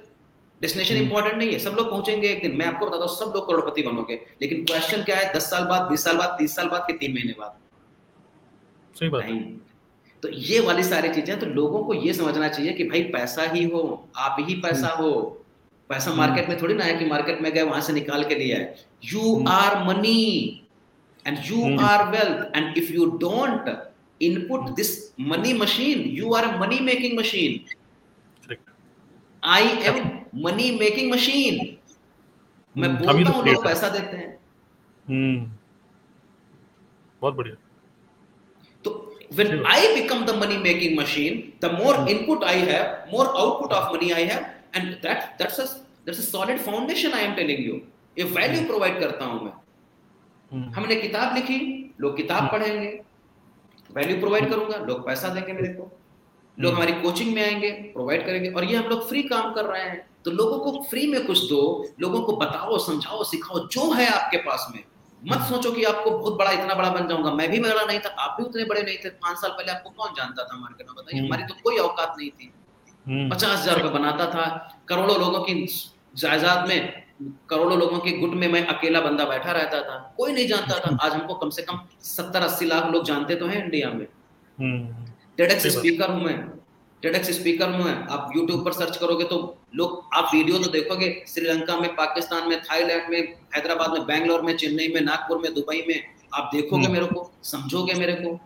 Destination important नहीं है। सब लोग पहुँचेंगे एक दिन। मैं आपको बताता हूँ सब लोग करोड़पति बनोगे। लेकिन क्वेश्चन क्या है? दस साल बाद बीस साल बाद तीस साल बाद के तीन महीने बाद? सही बात नहीं। तो ये वाली सारी चीज़ें तो लोगों को ये समझना चाहिए कि भाई पैसा ही हो आप ही पैसा हो। पैसा मार्केट में थोड़ी ना है कि मार्केट में गए वहाँ से निकाल के लिया है। You are money and you are wealth and if you don't input this money machine you are money making machine I am money making machine मैं बोलता हूँ लोग पैसा देते हैं। बहुत बढ़िया। When I become the money making machine, the more mm-hmm. input I have, more output of money I have, and that that's a that's a solid foundation I am telling you. ये value provide करता हूँ मैं hmm. हमने किताब लिखी लोग किताब hmm. पढ़ेंगे वैल्यू प्रोवाइड करूँगा लोग पैसा देंगे मेरे को लोग हमारी कोचिंग में आएँगे प्रोवाइड करेंगे और ये हम लोग फ्री काम कर रहे हैं तो लोगों को फ्री में कुछ दो लोगों को बताओ समझाओ सिखाओ जो है आपके पास में मत सोचो कि आपको बहुत बड़ा इतना बड़ा बन जाऊँगा। मैं भी बड़ा नहीं था आप भी उतने बड़े नहीं थे। पाँच साल पहले आपको कौन जानता था मार्केट में? बताइए हमारी तो कोई औकात नहीं थी। हम्म। पचास हज़ार रुपए बनाता था। करोड़ों लोगों की जायदाद में करोड़ों लोगों के गुट में मैं अकेला बंदा बैठा रहता था। कोई नहीं जानता था। आज हमको कम से कम सत्तर अस्सी लाख लोग जानते तो हैं इंडिया में। हम्म। स्पीकर हूँ मैं। टेडेक्स स्पीकर में। आप यूट्यूब पर सर्च करोगे तो लोग आप वीडियो तो देखोगे। श्रीलंका में पाकिस्तान में थाईलैंड में हैदराबाद में बैंगलोर में चेन्नई में नागपुर में दुबई में आप देखोगे हम्म। मेरे को समझोगे मेरे को।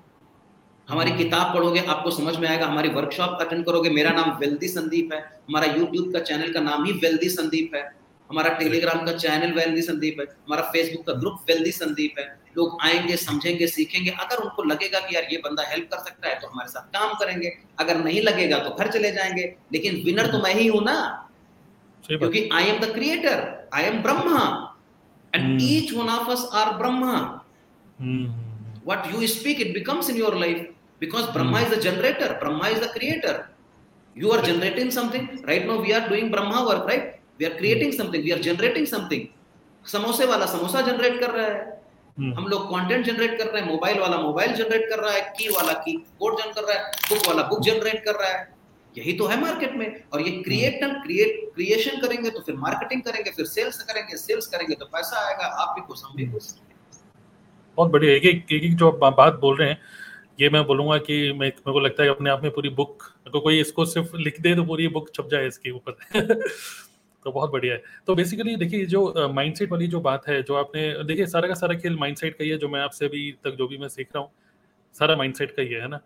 हमारी। किताब पढ़ोगे आपको समझ में आएगा। हमारी वर्कशॉप अटेंड करोगे। मेरा नाम वेल्दी संदीप है। हमारा यूट्यूब का चैनल का नाम ही वेल्दी संदीप है। हमारा टेलीग्राम का चैनल वेल्दी संदीप है हमारा फेसबुक का ग्रुप वेल्दी संदीप है लोग आएँगे समझेंगे सीखेंगे। अगर उनको लगेगा कि यार ये बंदा हेल्प कर सकता है तो हमारे साथ काम करेंगे। अगर नहीं लगेगा तो घर चले जाएँगे। लेकिन विनर तो मैं ही हूँ ना क्योंकि I am the creator I am Brahma and each one of us are Brahma what you speak it becomes in your life because brahma is the generator brahma is the creator. You are generating something. Right now we are doing brahma work right? We are creating something. We are generating something. समोसे वाला samosa generate कर रहा है। हम्म। हम लोग content generate कर रहे हैं। मोबाइल वाला मोबाइल जनरेट कर रहा है। की वाला की कोड जनरेट कर रहा है। बुक वाला बुक जनरेट कर रहा है। यही तो है मार्केट में। और ये क्रिएट क्रिएट क्रिएशन करेंगे तो फिर मार्केटिंग करेंगे फिर सेल्स करेंगे सेल्स करेंगे तो पैसा आएगा। आप भी खुश हम भी खुश बहुत बढ़िया। एक एक एक जो आप बात बोल रहे हैं ये मैं बोलूँगा कि मैं मेरे को लगता है अपने आप में पूरी बुक अगर कोई इसको सिर्फ़ लिख दे तो पूरी बुक छप जाए इसके ऊपर। [LAUGHS] तो बहुत बढ़िया है। तो बेसिकली देखिए जो माइंडसेट वाली जो बात है, जो आपने, देखिए, सारा का सारा खेल माइंडसेट का ही है, जो मैं आपसे अभी तक जो भी मैं सीख रहा हूँ, सारा माइंडसेट का ही है ना?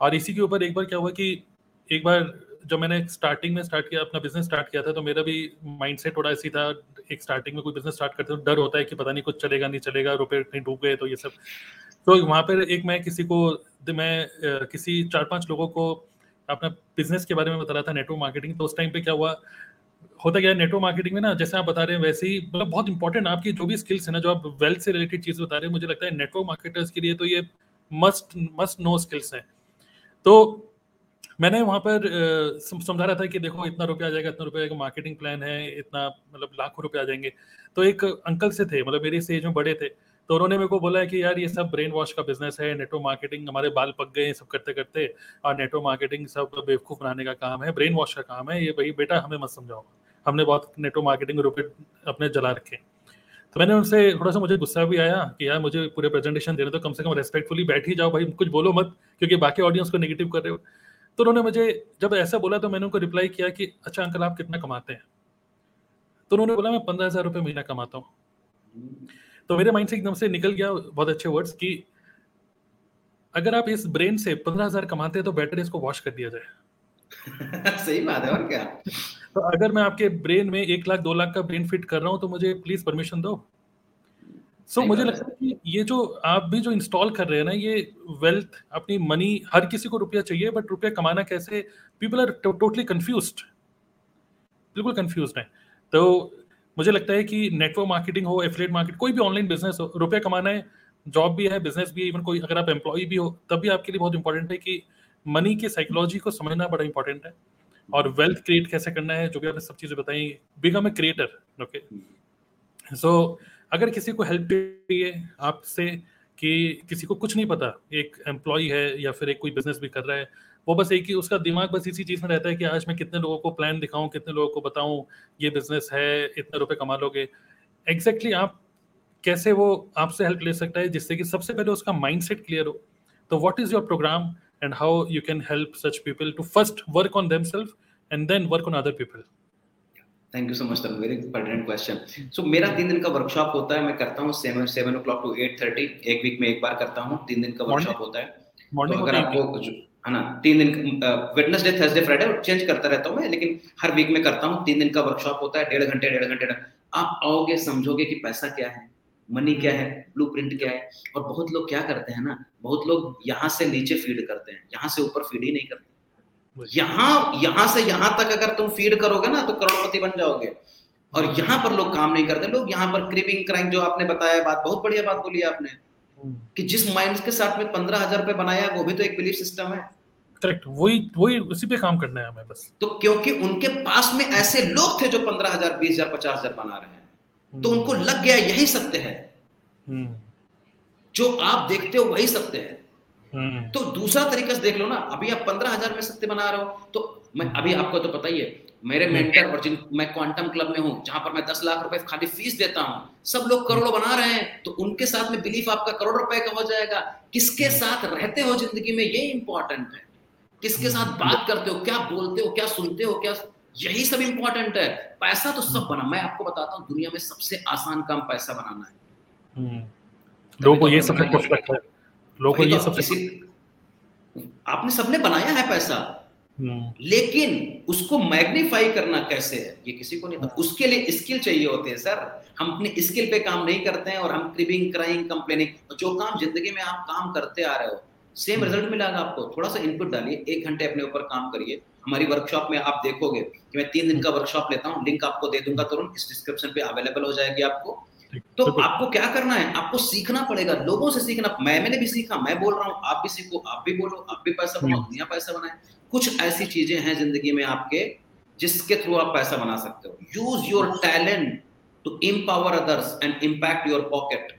और इसी के ऊपर एक बार क्या हुआ कि एक बार जब मैंने स्टार्टिंग में स्टार्ट किया, अपना बिज़नेस स्टार्ट किया था तो मेरा भी माइंडसेट थोड़ा ऐसी था, एक स्टार्टिंग में कोई बिज़नेस स्टार्ट करते तो डर होता है कि पता नहीं कुछ चलेगा, नहीं चलेगा, रुपए कहीं डूब गए तो ये सब। तो वहाँ पर एक मैं किसी को मैं किसी चार पाँच लोगों को अपना बिज़नेस के बारे में बता रहा था नेटवर्क मार्केटिंग तो उस टाइम पे क्या हुआ होता क्या है नेटवर्क मार्केटिंग में ना, जैसे आप बता रहे हैं, वैसे ही मतलब बहुत इंपॉर्टेंट आपकी जो भी स्किल्स है ना, जो आप वेल्थ से रिलेटेड चीज़ बता रहे हैं, मुझे लगता है नेटवर्क मार्केटर्स के लिए तो ये मस्ट मस्ट नो स्किल्स है। तो मैंने वहाँ पर समझा रहा था कि देखो, इतना रुपया आ जाएगा, इतना रुपया का मार्केटिंग प्लान है, इतना मतलब लाखों रुपए आ जाएँगे। तो एक अंकल से थे मतलब मेरी एज में बड़े थे तो उन्होंने मेरे को बोला है कि यार, ये सब ब्रेन वॉश का बिज़नेस है नेटवर्क मार्केटिंग हमारे बाल पक गए सब करते करते और नेटवर्क मार्केटिंग सब बेवकूफ़ बनाने का काम है ब्रेन वॉश का काम है, ये भाई बेटा हमें मत समझाओ। हमने बहुत नेटवर्क मार्केटिंग रुपए अपने जला रखे तो मैंने उनसे थोड़ा सा मुझे गुस्सा भी आया कि यार मुझे पूरे प्रेजेंटेशन दे रहे तो कम से कम रेस्पेक्टफुली बैठ ही जाओ भाई, कुछ बोलो मत, क्योंकि बाकी ऑडियंस को नेगेटिव कर रहे हो। तो उन्होंने मुझे, जब ऐसा बोला तो मैंने उनको रिप्लाई किया कि अच्छा अंकल आप कितना कमाते हैं? तो उन्होंने बोला, मैं पंद्रह हज़ार रुपये महीना कमाता हूँ। तो मेरे माइंड से एकदम से निकल गया बहुत अच्छे वर्ड्स कि, अगर आप इस ब्रेन से पंद्रह हज़ार कमाते हैं तो बेटर इसको वॉश कर दिया जाए। [LAUGHS] सही बात है, और क्या? तो अगर मैं आपके ब्रेन में एक लाख दो लाख का ब्रेन फिट कर रहा हूँ तो मुझे प्लीज़ परमिशन दो। सो so, मुझे लगता है कि ये जो आप भी जो इंस्टॉल कर रहे हैं ना ये वेल्थ अपनी मनी हर किसी को रुपया चाहिए बट रुपया कमाना कैसे? पीपल आर टोटली कंफ्यूज बिल्कुल कंफ्यूज है। तो मुझे लगता है कि नेटवर्क मार्केटिंग हो एफिलेट मार्केट कोई भी ऑनलाइन बिज़नेस हो रुपया कमाना है जॉब भी है बिज़नेस भी है इवन कोई अगर आप एम्प्लॉय भी हो तब भी आपके लिए बहुत इंपॉर्टेंट है कि मनी की साइकोलॉजी को समझना बड़ा इंपॉर्टेंट है। और वेल्थ क्रिएट कैसे करना है, जो भी आपने सब चीज़ें बताई become a creator okay so अगर किसी को हेल्प चाहिए आपसे कि किसी को कुछ नहीं पता, एक एम्प्लॉय है या फिर एक कोई बिज़नेस भी कर रहा है, वो बस एक ही, उसका दिमाग बस इसी चीज़ में रहता है कि आज मैं कितने लोगों को प्लान दिखाऊँ, कितने लोगों को बताऊँ, ये बिज़नेस है, इतने रुपए कमा लोगे। एग्जैक्टली exactly आप कैसे वो आपसे हेल्प ले सकता है, जिससे कि सबसे पहले उसका माइंडसेट क्लियर हो। तो what is your program and how you can help such people to first work on themselves and then work on other people thank you so much very pertinent question so मेरा तीन दिन का workshop होता है मैं करता हूँ seven seven o'clock to eight thirty एक वीक में एक बार करता हूँ तीन दिन का वर्कशॉप होता है। तो अगर आपको है ना तीन दिन वेडनेसडे थर्सडे फ्राइडे चेंज करता रहता हूँ मैं लेकिन हर वीक में करता हूँ तीन दिन का वर्कशॉप होता है डेढ़ घंटे डेढ़ घंटे आप आओगे समझोगे कि पैसा क्या है? मनी क्या है ब्लू प्रिंट क्या है? और बहुत लोग क्या करते हैं ना बहुत लोग यहाँ से नीचे फ़ीड करते हैं यहाँ से ऊपर फ़ीड ही नहीं करते। यहाँ यहाँ से यहाँ तक अगर तुम फ़ीड करोगे ना तो करोड़पति बन जाओगे। और यहाँ पर लोग काम नहीं करते लोग यहाँ पर क्रिपिंग क्राइम जो आपने बताया बात बहुत बढ़िया बात बोली आपने। हम्म। कि जिस माइंड के साथ में पंद्रह हज़ार रुपए बनाया वो भी तो एक बिलीफ सिस्टम है। करेक्ट वही वही उसी पे काम करना है हमें बस। तो क्योंकि उनके पास में ऐसे लोग थे जो पंद्रह हज़ार बीस हज़ार पचास हज़ार बना रहे हैं। तो हम्म। उनको लग गया यही सत्य है। हम्म। जो आप देखते हो वही सत्य है। हम्म। तो दूसरा तरीका से देख लो ना अभी आप पंद्रह हज़ार में सत्य बना रहे हो तो मैं अभी आपको तो पता ही है मेरे मेंटर और जिन मैं क्वांटम क्लब में हूँ जहाँ पर मैं दस लाख रुपए खाली फ़ीस देता हूँ सब लोग करोड़ों बना रहे हैं तो उनके साथ में बिलीफ आपका करोड़ रुपए का हो जाएगा। किसके साथ रहते हो ज़िंदगी में ये इंपॉर्टेंट है। किसके साथ बात करते हो क्या बोलते हो क्या सुनते हो क्या यही सब इंपॉर्टेंट है। पैसा तो सब बना। मैं आपको बताता हूँ दुनिया में सबसे आसान काम पैसा बनाना है। हम्म। लोगों को ये सबसे कुछ लगता है। लोगों को ये तो सबसे आपने सबने बनाया है पैसा। हम्म। लेकिन उसको मैग्नीफाई करना कैसे है? ये किसी को नहीं था उसके लिए स्किल चाहिए होते हैं सर हम अपने स्किल पे काम नहीं करते हैं और हम क्रिबिंग क्राइंग कंप्लेनिंग जो काम ज़िंदगी में आप काम करते आ रहे हो सेम रिज़ल्ट। मिलेगा आपको। थोड़ा सा इनपुट डालिए एक घंटे अपने ऊपर काम करिए। हमारी वर्कशॉप में आप देखोगे कि मैं तीन दिन का वर्कशॉप लेता हूँ लिंक आपको दे दूँगा तुरंत इस डिस्क्रिप्शन पे अवेलेबल हो जाएगी आपको। तो आपको क्या करना है? आपको सीखना पड़ेगा लोगों से सीखना मैं मैंने भी सीखा मैं बोल रहा हूँ आप भी सीखो आप भी बोलो आप भी पैसा बनाओ हम्म। दुनिया पैसा बनाए। कुछ ऐसी चीज़ें हैं ज़िंदगी में आपके जिसके थ्रू आप पैसा बना सकते हो। Use your talent to empower others and impact your pocket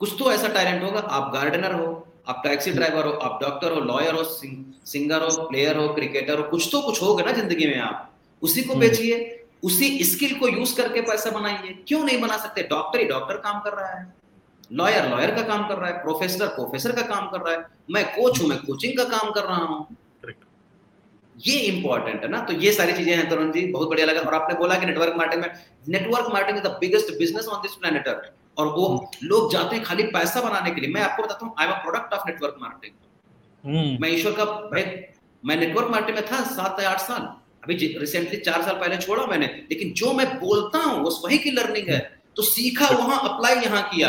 कुछ तो ऐसा टैलेंट होगा आप गार्डनर हो आप टैक्सी ड्राइवर हो आप डॉक्टर हो लॉयर हो सिंगर हो प्लेयर हो क्रिकेटर हो कुछ तो कुछ होगा ना ज़िंदगी में आप। उसी को हम्म। बेचिए उसी स्किल को यूज़ करके पैसा बनाइए। क्यों नहीं बना सकते? डॉक्टर ही डॉक्टर काम कर रहा है। लॉयर लॉयर का काम कर रहा है प्रोफेसर प्रोफेसर का काम कर रहा है। मैं कोच हूँ मैं कोचिंग का काम कर रहा हूँ। ये इंपॉर्टेंट है ना? तो ये सारी चीज़ें हैं तरुण जी बहुत बढ़िया लगा। और आपने बोला कि नेटवर्क मार्केटिंग में network marketing is the biggest business on this planet और वो लोग जाते हैं खाली पैसा बनाने के लिए। मैं आपको बताता हूँ I am product of network marketing मैं ईश्वर का भाई मैं नेटवर्क मार्केटिंग में था सात या आठ साल। अभी रिसेंटली चार साल पहले छोड़ा मैंने लेकिन जो मैं बोलता हूँ वो वही की लर्निंग है। तो सीखा वहाँ अप्लाई यहाँ किया।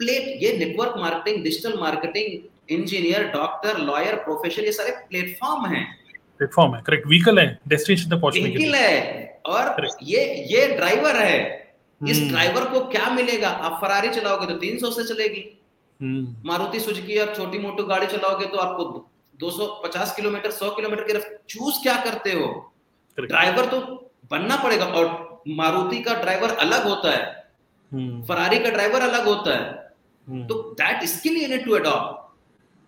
प्लेट ये network marketing digital marketing engineer doctor lawyer professor ये सारे प्लेटफॉर्म हैं। प्लेटफॉर्म है करेक्ट व्हीकल है डेस्टिनेशन तक पहुँचने के लिए। है। और ये ये ड्राइवर है। इस ड्राइवर हम्म। को क्या मिलेगा? आप फरारी चलाओगे तो 300 से चलेगी। हम्म। मारुति सुजुकी आप छोटी मोटी गाड़ी चलाओगे तो आपको 250 किलोमीटर 100 किलोमीटर की चूज़ क्या करते हो? ड्राइवर तो बनना पड़ेगा और मारुति का ड्राइवर अलग होता है। फरारी हम्म। का ड्राइवर अलग होता है। तो that skill you need to adopt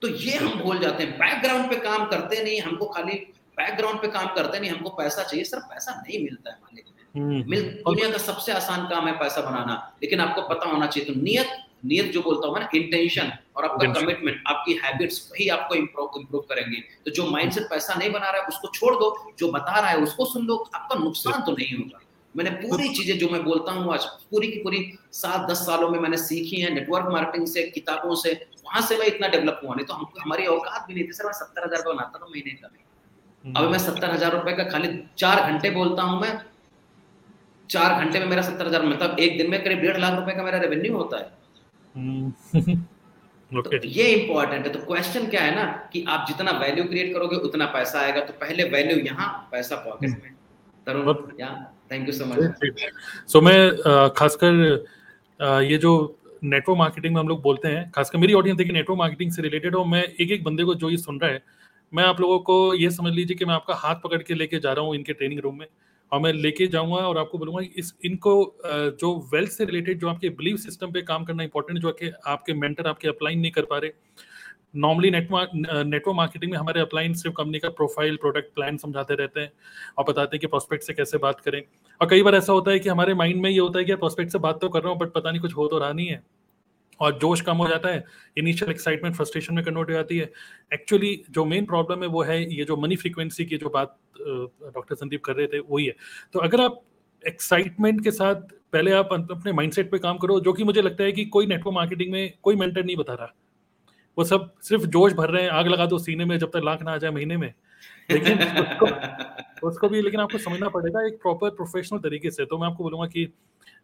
तो ये हम भूल जाते हैं। बैकग्राउंड पे काम करते नहीं हमको खाली बैकग्राउंड पे काम करते नहीं हमको पैसा चाहिए। सर पैसा नहीं मिलता है मालिक में। मिल दुनिया का सबसे आसान काम है पैसा बनाना। लेकिन आपको पता होना चाहिए तो नियत नियत जो बोलता हूँ ना इंटेंशन और आपका कमिटमेंट आपकी हैबिट्स वही आपको इम्प्रूव करेंगे। तो जो माइंडसेट पैसा नहीं बना रहा है उसको छोड़ दो जो बता रहा है उसको सुन लो आपका नुकसान तो नहीं होगा। मैंने पूरी चीज़ें जो मैं बोलता हूँ आज पूरी की पूरी सात दस सालों में मैंने सीखी है नेटवर्क मार्केटिंग से किताबों से वहाँ से मैं इतना डेवलप हुआ नहीं तो हमको हमारी औकात भी नहीं थी सर मैं सत्तर हज़ार रुपये बनाता था महीने का। हम्म। अब मैं सत्तर हज़ार रुपए का खाली चार घंटे बोलता हूँ मैं चार घंटे में मेरा सत्तर हज़ार मतलब एक दिन में करीब डेढ़ लाख रुपए का मेरा रेवेन्यू होता है। [LAUGHS] तो ये इंपॉर्टेंट है। तो क्वेश्चन क्या है ना कि आप जितना वैल्यू क्रिएट करोगे उतना पैसा आएगा। तो पहले वैल्यू यहाँ पैसा पॉकेट में। Tarun thank you so much so मैं खासकर ये जो नेटवर्क मार्केटिंग में हम लोग बोलते हैं खासकर मेरी ऑडियंस देखिए नेटवर्क मार्केटिंग से रिलेटेड हो। मैं एक एक बंदे को जो ये सुन रहा है मैं आप लोगों को ये समझ लीजिए कि मैं आपका हाथ पकड़ के लेके जा रहा हूँ इनके ट्रेनिंग रूम में। और मैं लेके जाऊँगा और आपको बोलूँगा इस, इनको जो वेल्थ से रिलेटेड जो आपके बिलीव सिस्टम पे काम करना इंपॉर्टेंट जो कि आपके मेंटर आपके अप्लाई नहीं कर पा रहे। नॉर्मली नेटवर्क नेटवर्क मार्केटिंग में हमारे अपलाइन सिर्फ़ कंपनी का प्रोफ़ाइल प्रोडक्ट प्लान समझाते रहते हैं और बताते हैं कि प्रोस्पेक्ट से कैसे बात करें। और कई बार ऐसा होता है कि हमारे माइंड में ये होता है कि प्रोस्पेक्ट से बात तो कर रहा हूँ बट पता नहीं कुछ हो तो रहा नहीं है। और जोश कम हो जाता है इनिशियल एक्साइटमेंट फ्रस्ट्रेशन में कन्वर्ट हो जाती है। एक्चुअली जो मेन प्रॉब्लम है वो है ये जो मनी फ्रीक्वेंसी की जो बात डॉक्टर संदीप कर रहे थे वही है। तो अगर आप एक्साइटमेंट के साथ पहले आप अपने माइंडसेट पे काम करो जो कि मुझे लगता है कि कोई नेटवर्क मार्केटिंग में कोई मेंटर नहीं बता रहा। वो सब सिर्फ़ जोश भर रहे हैं आग लगा दो सीने में जब तक लाख ना आ जाए महीने में। लेकिन उसको, उसको भी लेकिन आपको समझना पड़ेगा एक प्रॉपर प्रोफेशनल तरीके से। तो मैं आपको बोलूँगा कि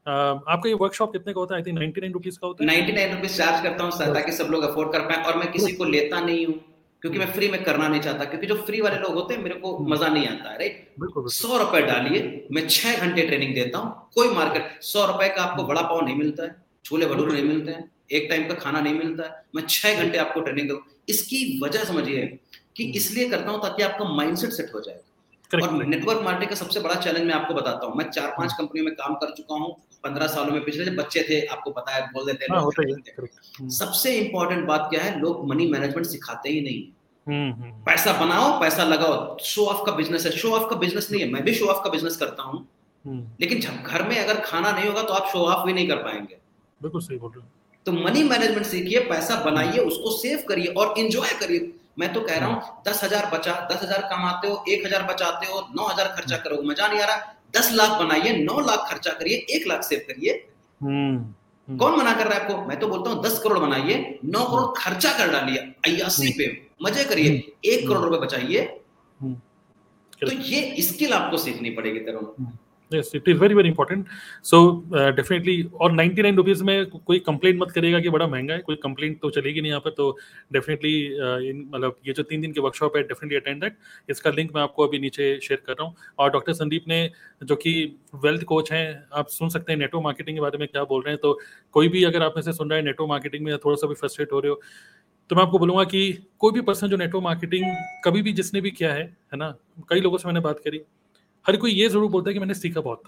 आपका ये वर्कशॉप कितने का होता है? आई थिंक 99 रुपीस का होता है? 99 रुपीस चार्ज करता हूँ सर ताकि सब लोग अफोर्ड कर पाए और मैं किसी को लेता नहीं हूँ क्योंकि मैं फ्री में करना नहीं चाहता क्योंकि जो फ्री वाले लोग होते हैं मेरे को मज़ा नहीं आता है राइट सौ रुपए डालिए मैं छह घंटे ट्रेनिंग देता हूँ कोई मार्केट सौ रुपए का आपको बड़ा पाव नहीं मिलता है छोले भटूरे नहीं मिलते हैं एक टाइम का खाना नहीं मिलता है मैं छह घंटे आपको ट्रेनिंग दूँ इसकी वजह समझिए कि इसलिए करता हूँ ताकि आपका माइंडसेट सेट हो जाए। और नेटवर्क मार्केटिंग का सबसे बड़ा चैलेंज मैं आपको बताता हूँ मैं चार पाँच कंपनियों में काम कर चुका हूँ पंद्रह सालों में पिछले जब बच्चे थे आपको पता है बोल देते हैं हाँ, सबसे इंपॉर्टेंट बात क्या है लोग मनी मैनेजमेंट सिखाते ही नहीं। हम्म, हम्म। पैसा बनाओ पैसा लगाओ शो ऑफ़ का बिज़नेस है। शो ऑफ़ का बिज़नेस नहीं है मैं भी शो ऑफ़ का बिज़नेस करता हूँ। हम्म। लेकिन जब घर में अगर खाना नहीं होगा तो आप शो ऑफ़ भी नहीं कर पाएँगे। बिल्कुल सही बोल रहे हो। तो मनी मैनेजमेंट सीखिए पैसा बनाइए उसको सेव करिए और इंजॉय करिए। मैं तो कह रहा हूँ दस हज़ार बचा दस हज़ार कमाते हो एक हज़ार बचाते हो नौ हज़ार खर्चा करोगे। मज़ा नहीं आ रहा। दस लाख बनाइए नौ लाख खर्चा करिए एक लाख सेव करिए। कौन मना कर रहा है आपको? मैं तो बोलता हूँ दस करोड़ बनाइए नौ करोड़ खर्चा कर डालिए अयासी पे। मज़े करिए हम्म। एक करोड़ रुपए बचाइए। हम्म। तो ये स्किल आपको सीखनी पड़ेगी तरुण yes it is very very important. So uh, definitely और 99 रुपीस में कोई कंप्लेंट मत करेगा कि बड़ा महँगा है कोई कंप्लेंट तो चलेगी नहीं यहाँ पर तो डेफिनेटली uh, मतलब ये जो तीन दिन की वर्कशॉप है डेफिनेटली अटेंड दैट इसका लिंक मैं आपको अभी नीचे शेयर कर रहा हूँ। और डॉक्टर संदीप ने जो कि वेल्थ कोच हैं आप सुन सकते हैं नेटवर्क मार्केटिंग के बारे में क्या बोल रहे हैं। तो कोई भी अगर आप में से सुन रहा है नेटवर्क मार्केटिंग में थोड़ा सा भी फ्रस्ट्रेट हो रहे हो तो मैं आपको बोलूँगा कि कोई भी पर्सन जो नेटवर्क मार्केटिंग कभी भी जिसने भी किया है है ना कई लोगों से मैंने बात करी। हर कोई ये ज़रूर बोलता है कि मैंने सीखा बहुत।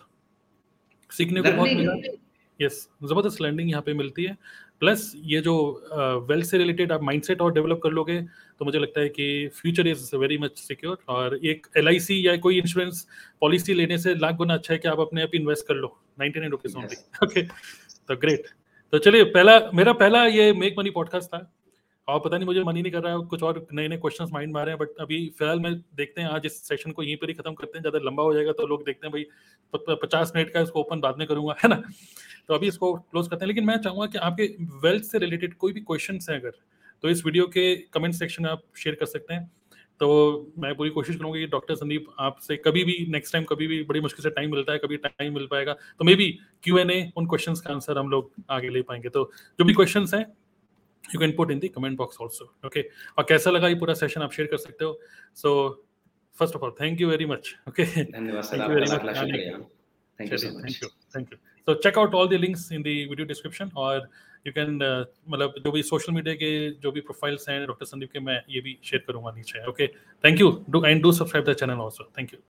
सीखने को बहुत मिला। यस ज़बरदस्त लर्निंग यहाँ पे मिलती है। प्लस ये जो वेल्थ uh, से रिलेटेड आप माइंडसेट और डेवलप कर लोगे तो मुझे लगता है कि future is very much secure और एक एलआईसी या कोई इंश्योरेंस पॉलिसी लेने से लाख गुना अच्छा है कि आप अपने आप इन्वेस्ट कर लो। Ninety nine rupees only okay तो ग्रेट तो चलिए पहला मेरा पहला ये मेक मनी पॉडकास्ट था। और पता नहीं, मुझे मन ही नहीं कर रहा है, कुछ और नए नए क्वेश्चंस माइंड में आ रहे हैं बट अभी फ़िलहाल में देखते हैं, आज इस सेशन को यहीं पर ही खत्म करते हैं, ज़्यादा लंबा हो जाएगा तो लोग देखते हैं, भाई पचास मिनट का इसको ओपन बाद में करूँगा, है ना? तो अभी इसको क्लोज करते हैं, लेकिन मैं चाहूँगा कि आपके वेल्थ से रिलेटेड कोई भी क्वेश्चन है अगर तो इस वीडियो के कमेंट सेक्शन में आप शेयर कर सकते हैं। तो मैं पूरी कोशिश करूँगा कि डॉक्टर संदीप आपसे कभी भी नेक्स्ट टाइम कभी भी बड़ी मुश्किल से टाइम मिलता है, कभी टाइम मिल पाएगा तो maybe Q N A उन क्वेश्चन का आंसर हम लोग आगे ले पाएँगे। तो जो भी क्वेश्चन हैं you can put in the comment box also okay और कैसा लगा ये पूरा सेशन आप शेयर कर सकते हो। So first of all thank you very much okay thank you thank you so check out all the links in the video description और यू can uh, मतलब जो भी सोशल मीडिया के जो भी प्रोफाइल्स हैं डॉक्टर संदीप के मैं ये भी शेयर करूँगा नीचे okay thank you do and do subscribe the channel also thank you